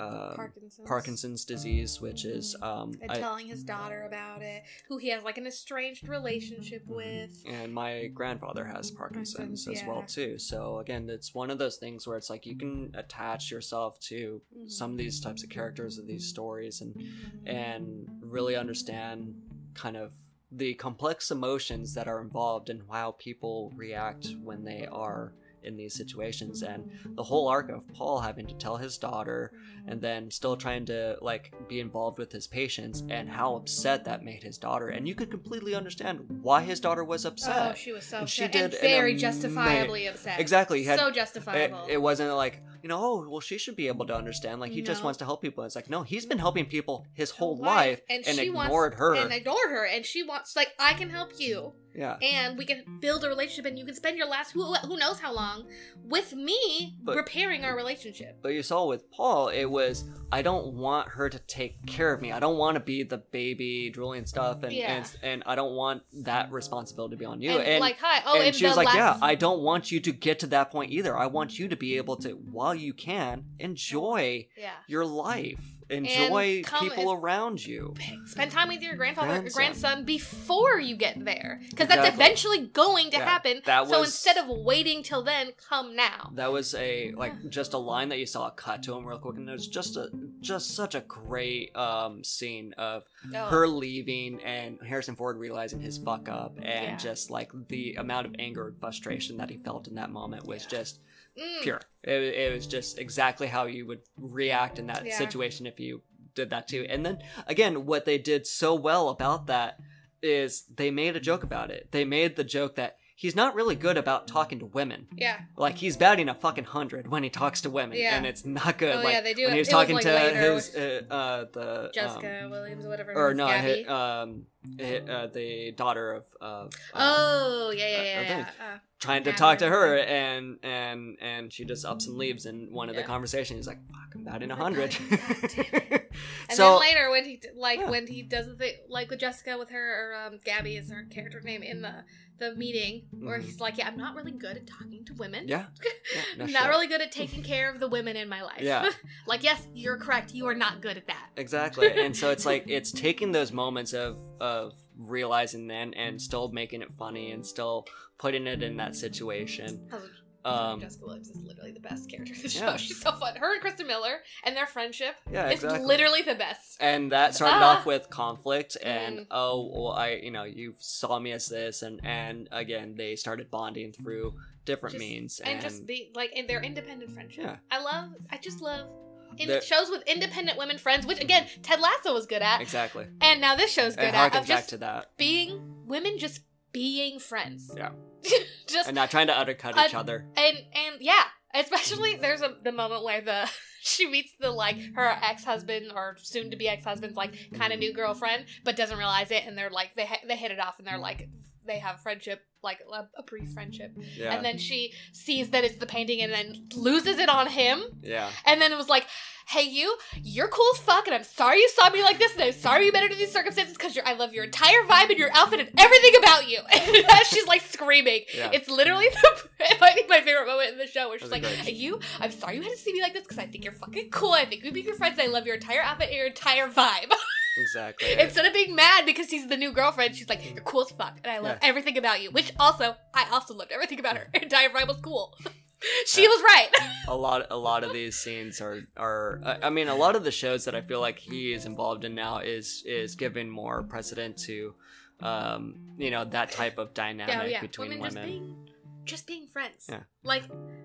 [SPEAKER 1] Um, uh,
[SPEAKER 2] Parkinson's.
[SPEAKER 1] Parkinson's disease, which is um,
[SPEAKER 2] And
[SPEAKER 1] I,
[SPEAKER 2] telling his daughter about it, who he has like an estranged relationship with.
[SPEAKER 1] and my grandfather has Parkinson's as well too. So again, it's one of those things where it's like you can attach yourself to
[SPEAKER 2] Mhm.
[SPEAKER 1] some of these types of characters of these stories and
[SPEAKER 2] Mm-hmm.
[SPEAKER 1] and really understand kind of the complex emotions that are involved and how people react when they are in these situations and the whole arc of Paul having to tell his daughter and then still trying to like be involved with his patients and how upset that made his daughter and you could completely understand why his daughter was oh, upset
[SPEAKER 2] Oh, she was so
[SPEAKER 1] And
[SPEAKER 2] upset.
[SPEAKER 1] she
[SPEAKER 2] and
[SPEAKER 1] did an
[SPEAKER 2] very
[SPEAKER 1] ama-
[SPEAKER 2] justifiably upset.
[SPEAKER 1] exactly, had-
[SPEAKER 2] so
[SPEAKER 1] it,
[SPEAKER 2] justifiable.
[SPEAKER 1] it wasn't like you know, oh, well, she should be able to understand. Like he just wants to help people. It's like, no, he's been helping people his whole
[SPEAKER 2] Whole
[SPEAKER 1] life,
[SPEAKER 2] and,
[SPEAKER 1] and,
[SPEAKER 2] she
[SPEAKER 1] ignored
[SPEAKER 2] wants,
[SPEAKER 1] her.
[SPEAKER 2] and ignored her and she wants like i can help you
[SPEAKER 1] yeah,
[SPEAKER 2] and we can build a relationship and you can spend your last who, who knows how long with me
[SPEAKER 1] But-
[SPEAKER 2] repairing our relationship
[SPEAKER 1] but you saw with Paul, it was I don't want her to take care of me. I don't want to be the baby drooling stuff, and
[SPEAKER 2] Yeah.
[SPEAKER 1] and, and I don't want that responsibility to be on you.
[SPEAKER 2] and,
[SPEAKER 1] And,
[SPEAKER 2] like hi oh
[SPEAKER 1] and
[SPEAKER 2] and
[SPEAKER 1] she was like,
[SPEAKER 2] last
[SPEAKER 1] "Yeah, I don't want you to get to that point either. I want you to be able to, while you can, enjoy
[SPEAKER 2] yeah
[SPEAKER 1] your life, enjoy people around you."
[SPEAKER 2] spend time with your grandfather
[SPEAKER 1] Grandson.
[SPEAKER 2] grandson before you get there because that's
[SPEAKER 1] Exactly.
[SPEAKER 2] eventually going to
[SPEAKER 1] Yeah,
[SPEAKER 2] happen
[SPEAKER 1] that
[SPEAKER 2] so instead of waiting till then come now
[SPEAKER 1] That was a like just a line that you saw cut to him real quick, and it was just a just such a great um scene of
[SPEAKER 2] Oh.
[SPEAKER 1] her leaving and Harrison Ford realizing his fuck up, and
[SPEAKER 2] Yeah.
[SPEAKER 1] just like the amount of anger and frustration that he felt in that moment was just
[SPEAKER 2] Mm.
[SPEAKER 1] pure. It, it was just exactly how you would react in that
[SPEAKER 2] Yeah.
[SPEAKER 1] situation if you did that too. And then again, what they did so well about that is they made a joke about it. They made the joke that he's not really good about talking to women.
[SPEAKER 2] yeah
[SPEAKER 1] Like he's batting a fucking hundred when he talks to women,
[SPEAKER 2] Yeah.
[SPEAKER 1] and it's not good.
[SPEAKER 2] Oh,
[SPEAKER 1] like
[SPEAKER 2] yeah, they do
[SPEAKER 1] when he was
[SPEAKER 2] it was,
[SPEAKER 1] talking
[SPEAKER 2] like,
[SPEAKER 1] to his uh, uh the um,
[SPEAKER 2] jessica williams whatever
[SPEAKER 1] or no,
[SPEAKER 2] Gabby.
[SPEAKER 1] hi- um, hi- uh, the daughter of of uh,
[SPEAKER 2] oh yeah yeah
[SPEAKER 1] uh,
[SPEAKER 2] yeah, yeah. Uh,
[SPEAKER 1] trying to talk to her, and and and she just ups and leaves. And one of the conversations, he's like, "Fuck, I'm batting a hundred.
[SPEAKER 2] And
[SPEAKER 1] so
[SPEAKER 2] then later, when he like when he does the thing, like with Jessica with her or um, Gabby is her character name in the the meeting, where
[SPEAKER 1] Mhm.
[SPEAKER 2] he's like, "Yeah, I'm not really good at talking to women.
[SPEAKER 1] yeah, yeah no
[SPEAKER 2] not
[SPEAKER 1] shit.
[SPEAKER 2] really good at taking care of the women in my life.
[SPEAKER 1] Yeah.
[SPEAKER 2] like, yes, you're correct. You are not good at that.
[SPEAKER 1] exactly and so it's like it's taking those moments of of realizing then and still making it funny and still putting it in that situation Um,
[SPEAKER 2] Jessica Williams is literally the best character in the show.
[SPEAKER 1] yeah.
[SPEAKER 2] She's so fun. Her and Christa Miller and their friendship
[SPEAKER 1] yeah
[SPEAKER 2] is
[SPEAKER 1] exactly
[SPEAKER 2] literally the best.
[SPEAKER 1] and that started
[SPEAKER 2] Ah.
[SPEAKER 1] off with conflict and
[SPEAKER 2] Mhm.
[SPEAKER 1] oh well i you know you saw me as this and and again they started bonding through different
[SPEAKER 2] Just-
[SPEAKER 1] means
[SPEAKER 2] and, just be like in their independent friendship.
[SPEAKER 1] Yeah.
[SPEAKER 2] I love. I just love. In
[SPEAKER 1] The-
[SPEAKER 2] shows with independent women friends, which again Ted Lasso was good at,
[SPEAKER 1] exactly
[SPEAKER 2] and now this show's good
[SPEAKER 1] it
[SPEAKER 2] at of
[SPEAKER 1] back
[SPEAKER 2] just
[SPEAKER 1] to that
[SPEAKER 2] being women just being friends.
[SPEAKER 1] Yeah.
[SPEAKER 2] just
[SPEAKER 1] and not trying to undercut
[SPEAKER 2] Uh,
[SPEAKER 1] each other.
[SPEAKER 2] and and yeah, especially there's a the moment where the she meets the like her ex husband or soon to be ex husband's like kind of new girlfriend, but doesn't realize it, and they're like they ha- they hit it off, and they're like they have friendship like a, a brief friendship,
[SPEAKER 1] yeah.
[SPEAKER 2] And then she sees that it's the painting, and then loses it on him,
[SPEAKER 1] yeah.
[SPEAKER 2] And then it was like. Hey you, you're cool as fuck, and I'm sorry you saw me like this, and I'm sorry you met under these circumstances because I love your entire vibe and your outfit and everything about you. And she's like screaming,
[SPEAKER 1] Yeah.
[SPEAKER 2] it's literally the, it might be my favorite moment in the show where she's
[SPEAKER 1] That's
[SPEAKER 2] like,
[SPEAKER 1] great-
[SPEAKER 2] "You, I'm sorry you had to see me like this because I think you're fucking cool. I think we'd be your friends. and I love your entire outfit and your entire vibe."
[SPEAKER 1] exactly
[SPEAKER 2] Instead of being mad because he's the new girlfriend, she's like, "You're cool as fuck, and I love
[SPEAKER 1] Yeah.
[SPEAKER 2] everything about you." Which also, I also loved everything about her. Her entire vibe was cool. she was right.
[SPEAKER 1] a lot a lot of these scenes are are I mean a lot of the shows that I feel like he is involved in now is is giving more precedent to um you know that type of dynamic
[SPEAKER 2] yeah, yeah.
[SPEAKER 1] between
[SPEAKER 2] Women
[SPEAKER 1] women.
[SPEAKER 2] just being, just being friends.
[SPEAKER 1] Yeah.
[SPEAKER 2] Like,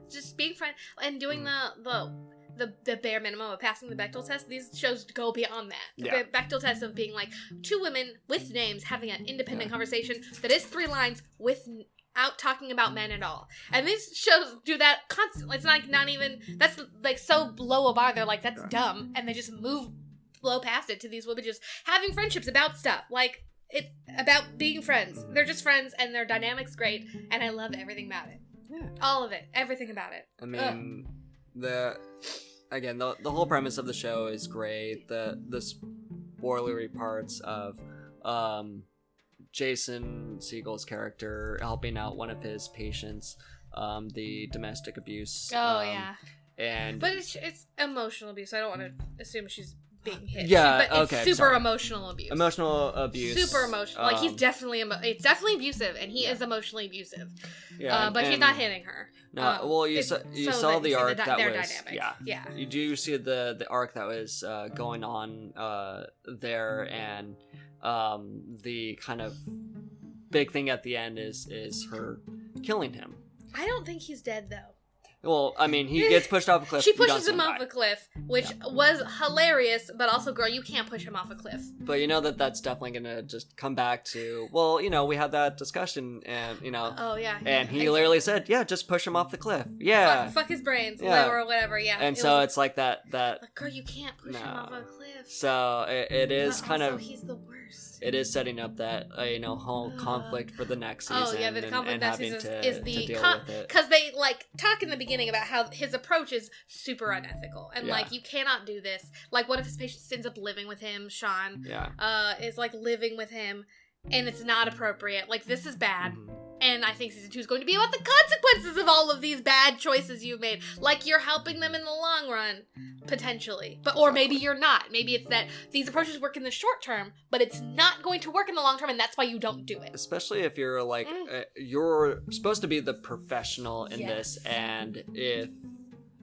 [SPEAKER 2] just being friends and doing
[SPEAKER 1] Mm.
[SPEAKER 2] the the. The, the bare minimum of passing the Bechdel test. These shows go beyond that. The
[SPEAKER 1] Yeah.
[SPEAKER 2] Bechdel test of being like two women with names having an independent
[SPEAKER 1] Yeah.
[SPEAKER 2] conversation that is three lines without talking about men at all. And these shows do that constantly. It's like not even that's like so low a bar. They're like that's dumb, and they just move blow past it to these women just having friendships about stuff like it about being friends. They're just friends, and their dynamic's great, and I love everything about it.
[SPEAKER 1] Yeah.
[SPEAKER 2] All of it, everything about it.
[SPEAKER 1] I mean, the again the the whole premise of the show is great. The the spoilery parts of um, Jason Segel's character helping out one of his patients, um, the domestic abuse.
[SPEAKER 2] Oh
[SPEAKER 1] um,
[SPEAKER 2] yeah,
[SPEAKER 1] and
[SPEAKER 2] but it's it's emotional abuse. I don't want to assume she's being hit.
[SPEAKER 1] Yeah,
[SPEAKER 2] but it's
[SPEAKER 1] okay,
[SPEAKER 2] super
[SPEAKER 1] sorry.
[SPEAKER 2] emotional abuse.
[SPEAKER 1] emotional abuse.
[SPEAKER 2] Super emotional. Like he's
[SPEAKER 1] um,
[SPEAKER 2] definitely emo- it's definitely abusive, and he
[SPEAKER 1] Yeah.
[SPEAKER 2] is emotionally abusive.
[SPEAKER 1] yeah,
[SPEAKER 2] uh, but he's not hitting her.
[SPEAKER 1] No,
[SPEAKER 2] Um,
[SPEAKER 1] well, you saw you
[SPEAKER 2] so
[SPEAKER 1] saw the
[SPEAKER 2] you
[SPEAKER 1] arc
[SPEAKER 2] di-
[SPEAKER 1] that was
[SPEAKER 2] dynamic.
[SPEAKER 1] yeah.
[SPEAKER 2] yeah.
[SPEAKER 1] You do see the the arc that was uh, going on uh, there, and um, the kind of big thing at the end is is her killing him.
[SPEAKER 2] I don't think he's dead though.
[SPEAKER 1] Well, I mean, he gets pushed off a cliff.
[SPEAKER 2] She pushes him off a cliff, which was hilarious, but also, girl, you can't push him off a cliff.
[SPEAKER 1] But you know that that's definitely gonna just come back to. Well, you know, we had that discussion, and you know,
[SPEAKER 2] Oh yeah.
[SPEAKER 1] and he
[SPEAKER 2] I-
[SPEAKER 1] literally said, "Yeah, just push him off the cliff." Yeah,
[SPEAKER 2] Fuck, fuck his brains,
[SPEAKER 1] Yeah.
[SPEAKER 2] or whatever. Yeah.
[SPEAKER 1] and
[SPEAKER 2] It
[SPEAKER 1] so
[SPEAKER 2] was-
[SPEAKER 1] it's like that. That
[SPEAKER 2] like, girl, you can't push him off a cliff.
[SPEAKER 1] so it, it is
[SPEAKER 2] But
[SPEAKER 1] kind
[SPEAKER 2] also,
[SPEAKER 1] of
[SPEAKER 2] he's the.
[SPEAKER 1] It is setting up that uh, you know whole conflict for the next season.
[SPEAKER 2] Oh yeah, the
[SPEAKER 1] and,
[SPEAKER 2] conflict
[SPEAKER 1] and having
[SPEAKER 2] season
[SPEAKER 1] to,
[SPEAKER 2] is the
[SPEAKER 1] deal
[SPEAKER 2] con-
[SPEAKER 1] with it.
[SPEAKER 2] because they like talk in the beginning about how his approach is super unethical and
[SPEAKER 1] Yeah.
[SPEAKER 2] like you cannot do this. Like, what if his patient ends up living with him? Sean
[SPEAKER 1] Yeah.
[SPEAKER 2] uh is like living with him, and it's not appropriate. Like, this is bad.
[SPEAKER 1] Mhm.
[SPEAKER 2] And I think season two is going to be about the consequences of all of these bad choices you've made. Like you're helping them in the long run, potentially. But or maybe you're not. Maybe it's that these approaches work in the short term, but it's not going to work in the long term, and that's why you don't do it.
[SPEAKER 1] especially if you're like
[SPEAKER 2] Mm.
[SPEAKER 1] uh, you're supposed to be the professional in this and if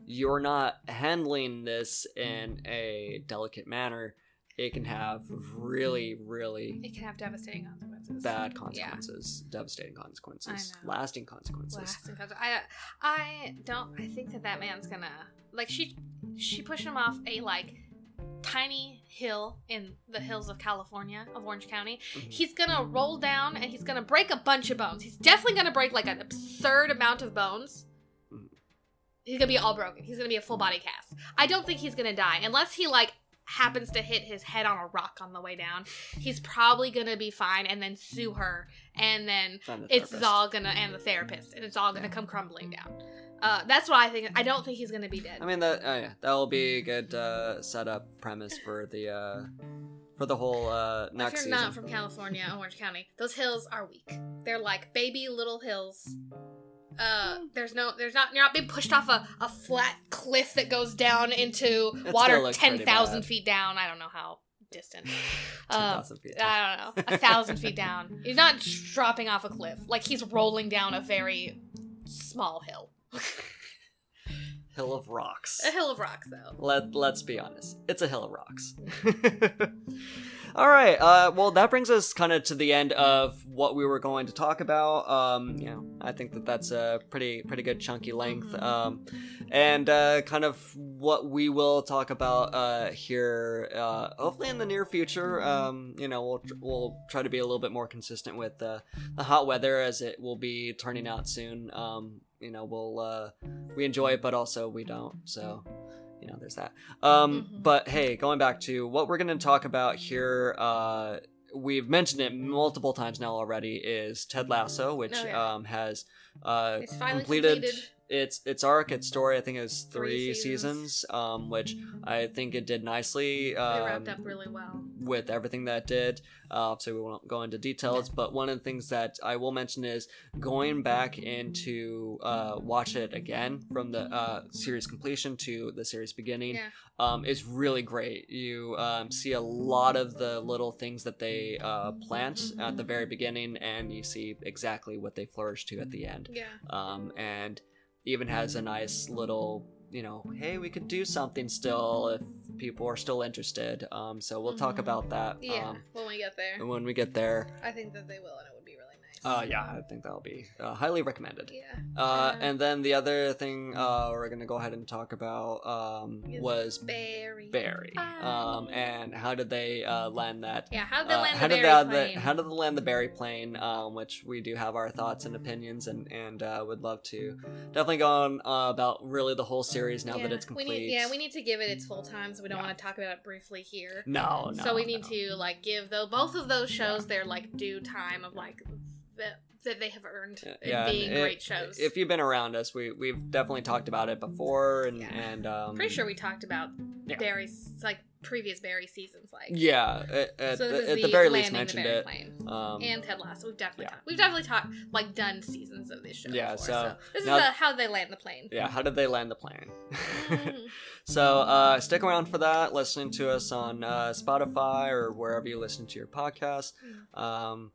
[SPEAKER 1] you're not handling this in a delicate manner it can have really really
[SPEAKER 2] It can have devastating consequences.
[SPEAKER 1] bad consequences devastating consequences
[SPEAKER 2] I know.
[SPEAKER 1] lasting consequences
[SPEAKER 2] Lasting consequences. I I don't. I think that that man's gonna like she she pushed him off a like tiny hill in the hills of California of Orange County.
[SPEAKER 1] Mhm.
[SPEAKER 2] He's gonna roll down and he's gonna break a bunch of bones. He's definitely gonna break like an absurd amount of bones.
[SPEAKER 1] Mhm.
[SPEAKER 2] He's gonna be all broken. He's gonna be a full body cast. I don't think he's gonna die unless he like happens to hit his head on a rock on the way down. He's probably gonna be fine and then sue her and then
[SPEAKER 1] I'm the
[SPEAKER 2] it's all gonna and the therapist and it's all gonna come crumbling down. Uh, that's what I think. I don't think he's gonna be dead.
[SPEAKER 1] i mean that oh yeah that will be a good uh setup premise for the uh for the whole uh
[SPEAKER 2] if
[SPEAKER 1] next
[SPEAKER 2] you're
[SPEAKER 1] season
[SPEAKER 2] not from California, Orange County, those hills are weak. They're like baby little hills. Uh, there's no, there's not, you're not being pushed off a, a flat cliff that goes down into
[SPEAKER 1] still
[SPEAKER 2] water
[SPEAKER 1] looks pretty
[SPEAKER 2] ten thousand
[SPEAKER 1] bad.
[SPEAKER 2] feet down. I don't know how distant. Uh,
[SPEAKER 1] 10,000 feet
[SPEAKER 2] I don't know, a thousand feet down. He's not dropping off a cliff. Like he's rolling down a very small hill.
[SPEAKER 1] hill of rocks
[SPEAKER 2] A hill of rocks, though.
[SPEAKER 1] Let Let's be honest, it's a hill of rocks. All right. Uh, well, that brings us kind of to the end of what we were going to talk about. Um, you know, I think that that's a pretty pretty good chunky length.
[SPEAKER 2] Mhm.
[SPEAKER 1] Um, and uh, kind of what we will talk about uh, here, uh, hopefully in the near future. Um, you know, we'll tr- we'll try to be a little bit more consistent with the the hot weather as it will be turning out soon. Um, you know, we'll uh, we enjoy it, but also we don't. So you know there's that um
[SPEAKER 2] Mhm.
[SPEAKER 1] but hey going back to what we're going to talk about here uh we've mentioned it multiple times now already is ted lasso which
[SPEAKER 2] Oh, yeah.
[SPEAKER 1] um has uh completed,
[SPEAKER 2] completed.
[SPEAKER 1] Its its arc its story i think is three,
[SPEAKER 2] Three seasons.
[SPEAKER 1] seasons. um which i think it did nicely um,
[SPEAKER 2] wrapped up really well.
[SPEAKER 1] with everything that it did. Uh, so we won't go into details, but one of the things that I will mention is going back into uh, watch it again from the uh, series completion to the series beginning
[SPEAKER 2] Yeah.
[SPEAKER 1] um, is really great. You um, see a lot of the little things that they uh, plant at the very beginning, and you see exactly what they flourish to at the end
[SPEAKER 2] Yeah.
[SPEAKER 1] um, and even has a nice little you know hey we could do something still if people are still interested um, so we'll talk
[SPEAKER 2] Mhm.
[SPEAKER 1] about that
[SPEAKER 2] Yeah.
[SPEAKER 1] um,
[SPEAKER 2] when we get there.
[SPEAKER 1] when we get there
[SPEAKER 2] I think that they will, and
[SPEAKER 1] uh, yeah i think that'll be uh, highly recommended
[SPEAKER 2] Yeah.
[SPEAKER 1] uh,
[SPEAKER 2] Yeah.
[SPEAKER 1] and then the other thing uh, we're gonna go ahead and talk about um, was
[SPEAKER 2] Barry.
[SPEAKER 1] barry um, and how did they uh, land that
[SPEAKER 2] Yeah. How did they
[SPEAKER 1] uh,
[SPEAKER 2] land
[SPEAKER 1] how
[SPEAKER 2] the
[SPEAKER 1] did
[SPEAKER 2] Barry
[SPEAKER 1] they,
[SPEAKER 2] plane?
[SPEAKER 1] the, how did they land the Barry plane? Um, which we do have our thoughts and opinions, and and uh, would love to definitely go on uh, about really the whole series now that it's complete.
[SPEAKER 2] We need, yeah, we need to give it its full time, so we don't
[SPEAKER 1] Yeah.
[SPEAKER 2] want to talk about it briefly here.
[SPEAKER 1] no, no.
[SPEAKER 2] so we need
[SPEAKER 1] no.
[SPEAKER 2] to like give though both of those shows their like due time of like that that they have earned in
[SPEAKER 1] Yeah,
[SPEAKER 2] being
[SPEAKER 1] and
[SPEAKER 2] great shows.
[SPEAKER 1] If you've been around us, we we've definitely talked about it before, and
[SPEAKER 2] Yeah.
[SPEAKER 1] and um,
[SPEAKER 2] Pretty sure we talked about
[SPEAKER 1] yeah.
[SPEAKER 2] Barry's like previous Barry seasons, like
[SPEAKER 1] Yeah, at, at,
[SPEAKER 2] so this
[SPEAKER 1] the,
[SPEAKER 2] is
[SPEAKER 1] at the very least
[SPEAKER 2] landing the
[SPEAKER 1] mentioned
[SPEAKER 2] Barry
[SPEAKER 1] it. Um,
[SPEAKER 2] and Ted Lasso. We've definitely
[SPEAKER 1] yeah.
[SPEAKER 2] talked. We've definitely talked like done seasons of this show.
[SPEAKER 1] Yeah,
[SPEAKER 2] before,
[SPEAKER 1] so
[SPEAKER 2] this
[SPEAKER 1] now-
[SPEAKER 2] is uh how they land the plane.
[SPEAKER 1] yeah, how did they land the plane? So uh, stick around for that. Listening to us on uh, Spotify or wherever you listen to your podcast. Um,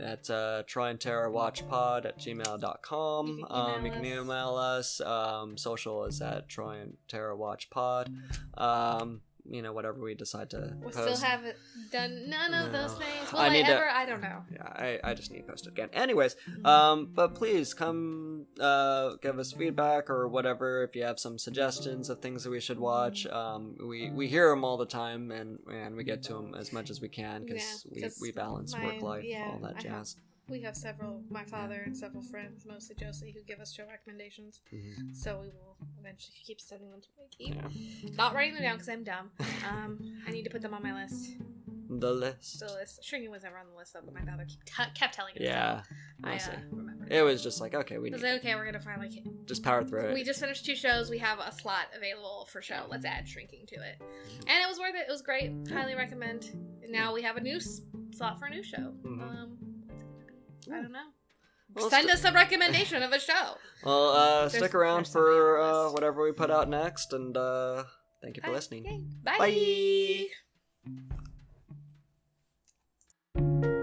[SPEAKER 1] at uh, Troy and Tara Watch Pod at gmail.com.
[SPEAKER 2] You can
[SPEAKER 1] um, you
[SPEAKER 2] email
[SPEAKER 1] can
[SPEAKER 2] us.
[SPEAKER 1] email us. Um, social is at Troy and Tara Watch Pod. Um, you know whatever we decide to
[SPEAKER 2] We
[SPEAKER 1] post.
[SPEAKER 2] still haven't done none of those things. Will
[SPEAKER 1] I
[SPEAKER 2] I,
[SPEAKER 1] need to-
[SPEAKER 2] ever? I don't know.
[SPEAKER 1] yeah, I, I just need to post it again. Anyways,
[SPEAKER 2] Mm-hmm.
[SPEAKER 1] um, but please come uh, give us feedback or whatever if you have some suggestions of things that we should watch. Um, we we hear them all the time and and we get to them as much as we can because
[SPEAKER 2] Yeah,
[SPEAKER 1] we, we balance work life
[SPEAKER 2] yeah,
[SPEAKER 1] all that jazz.
[SPEAKER 2] We have several, my father and several friends, mostly Josie, who give us show recommendations.
[SPEAKER 1] Mhm.
[SPEAKER 2] So we will eventually keep sending them to Mikey.
[SPEAKER 1] Yeah.
[SPEAKER 2] Not writing them down because I'm dumb. Um, I need to put them on my list.
[SPEAKER 1] The list.
[SPEAKER 2] The list. Shrinking was never on the list though, but my father kept, t- kept telling us.
[SPEAKER 1] Yeah,
[SPEAKER 2] I uh, remember.
[SPEAKER 1] it was just like okay, we
[SPEAKER 2] I was
[SPEAKER 1] need
[SPEAKER 2] like, okay, we're gonna finally.
[SPEAKER 1] just power through it.
[SPEAKER 2] We just finished two shows. We have a slot available for show. Let's add shrinking to it, and it was worth it. It was great. Highly recommend. And now we have a new slot for a new show.
[SPEAKER 1] Mhm.
[SPEAKER 2] Um, I don't hmm.
[SPEAKER 1] know.
[SPEAKER 2] Send us a recommendation of a show.
[SPEAKER 1] Well, uh, stick around for uh, whatever we put out next, and uh, thank you for listening.
[SPEAKER 2] Bye.
[SPEAKER 1] Bye.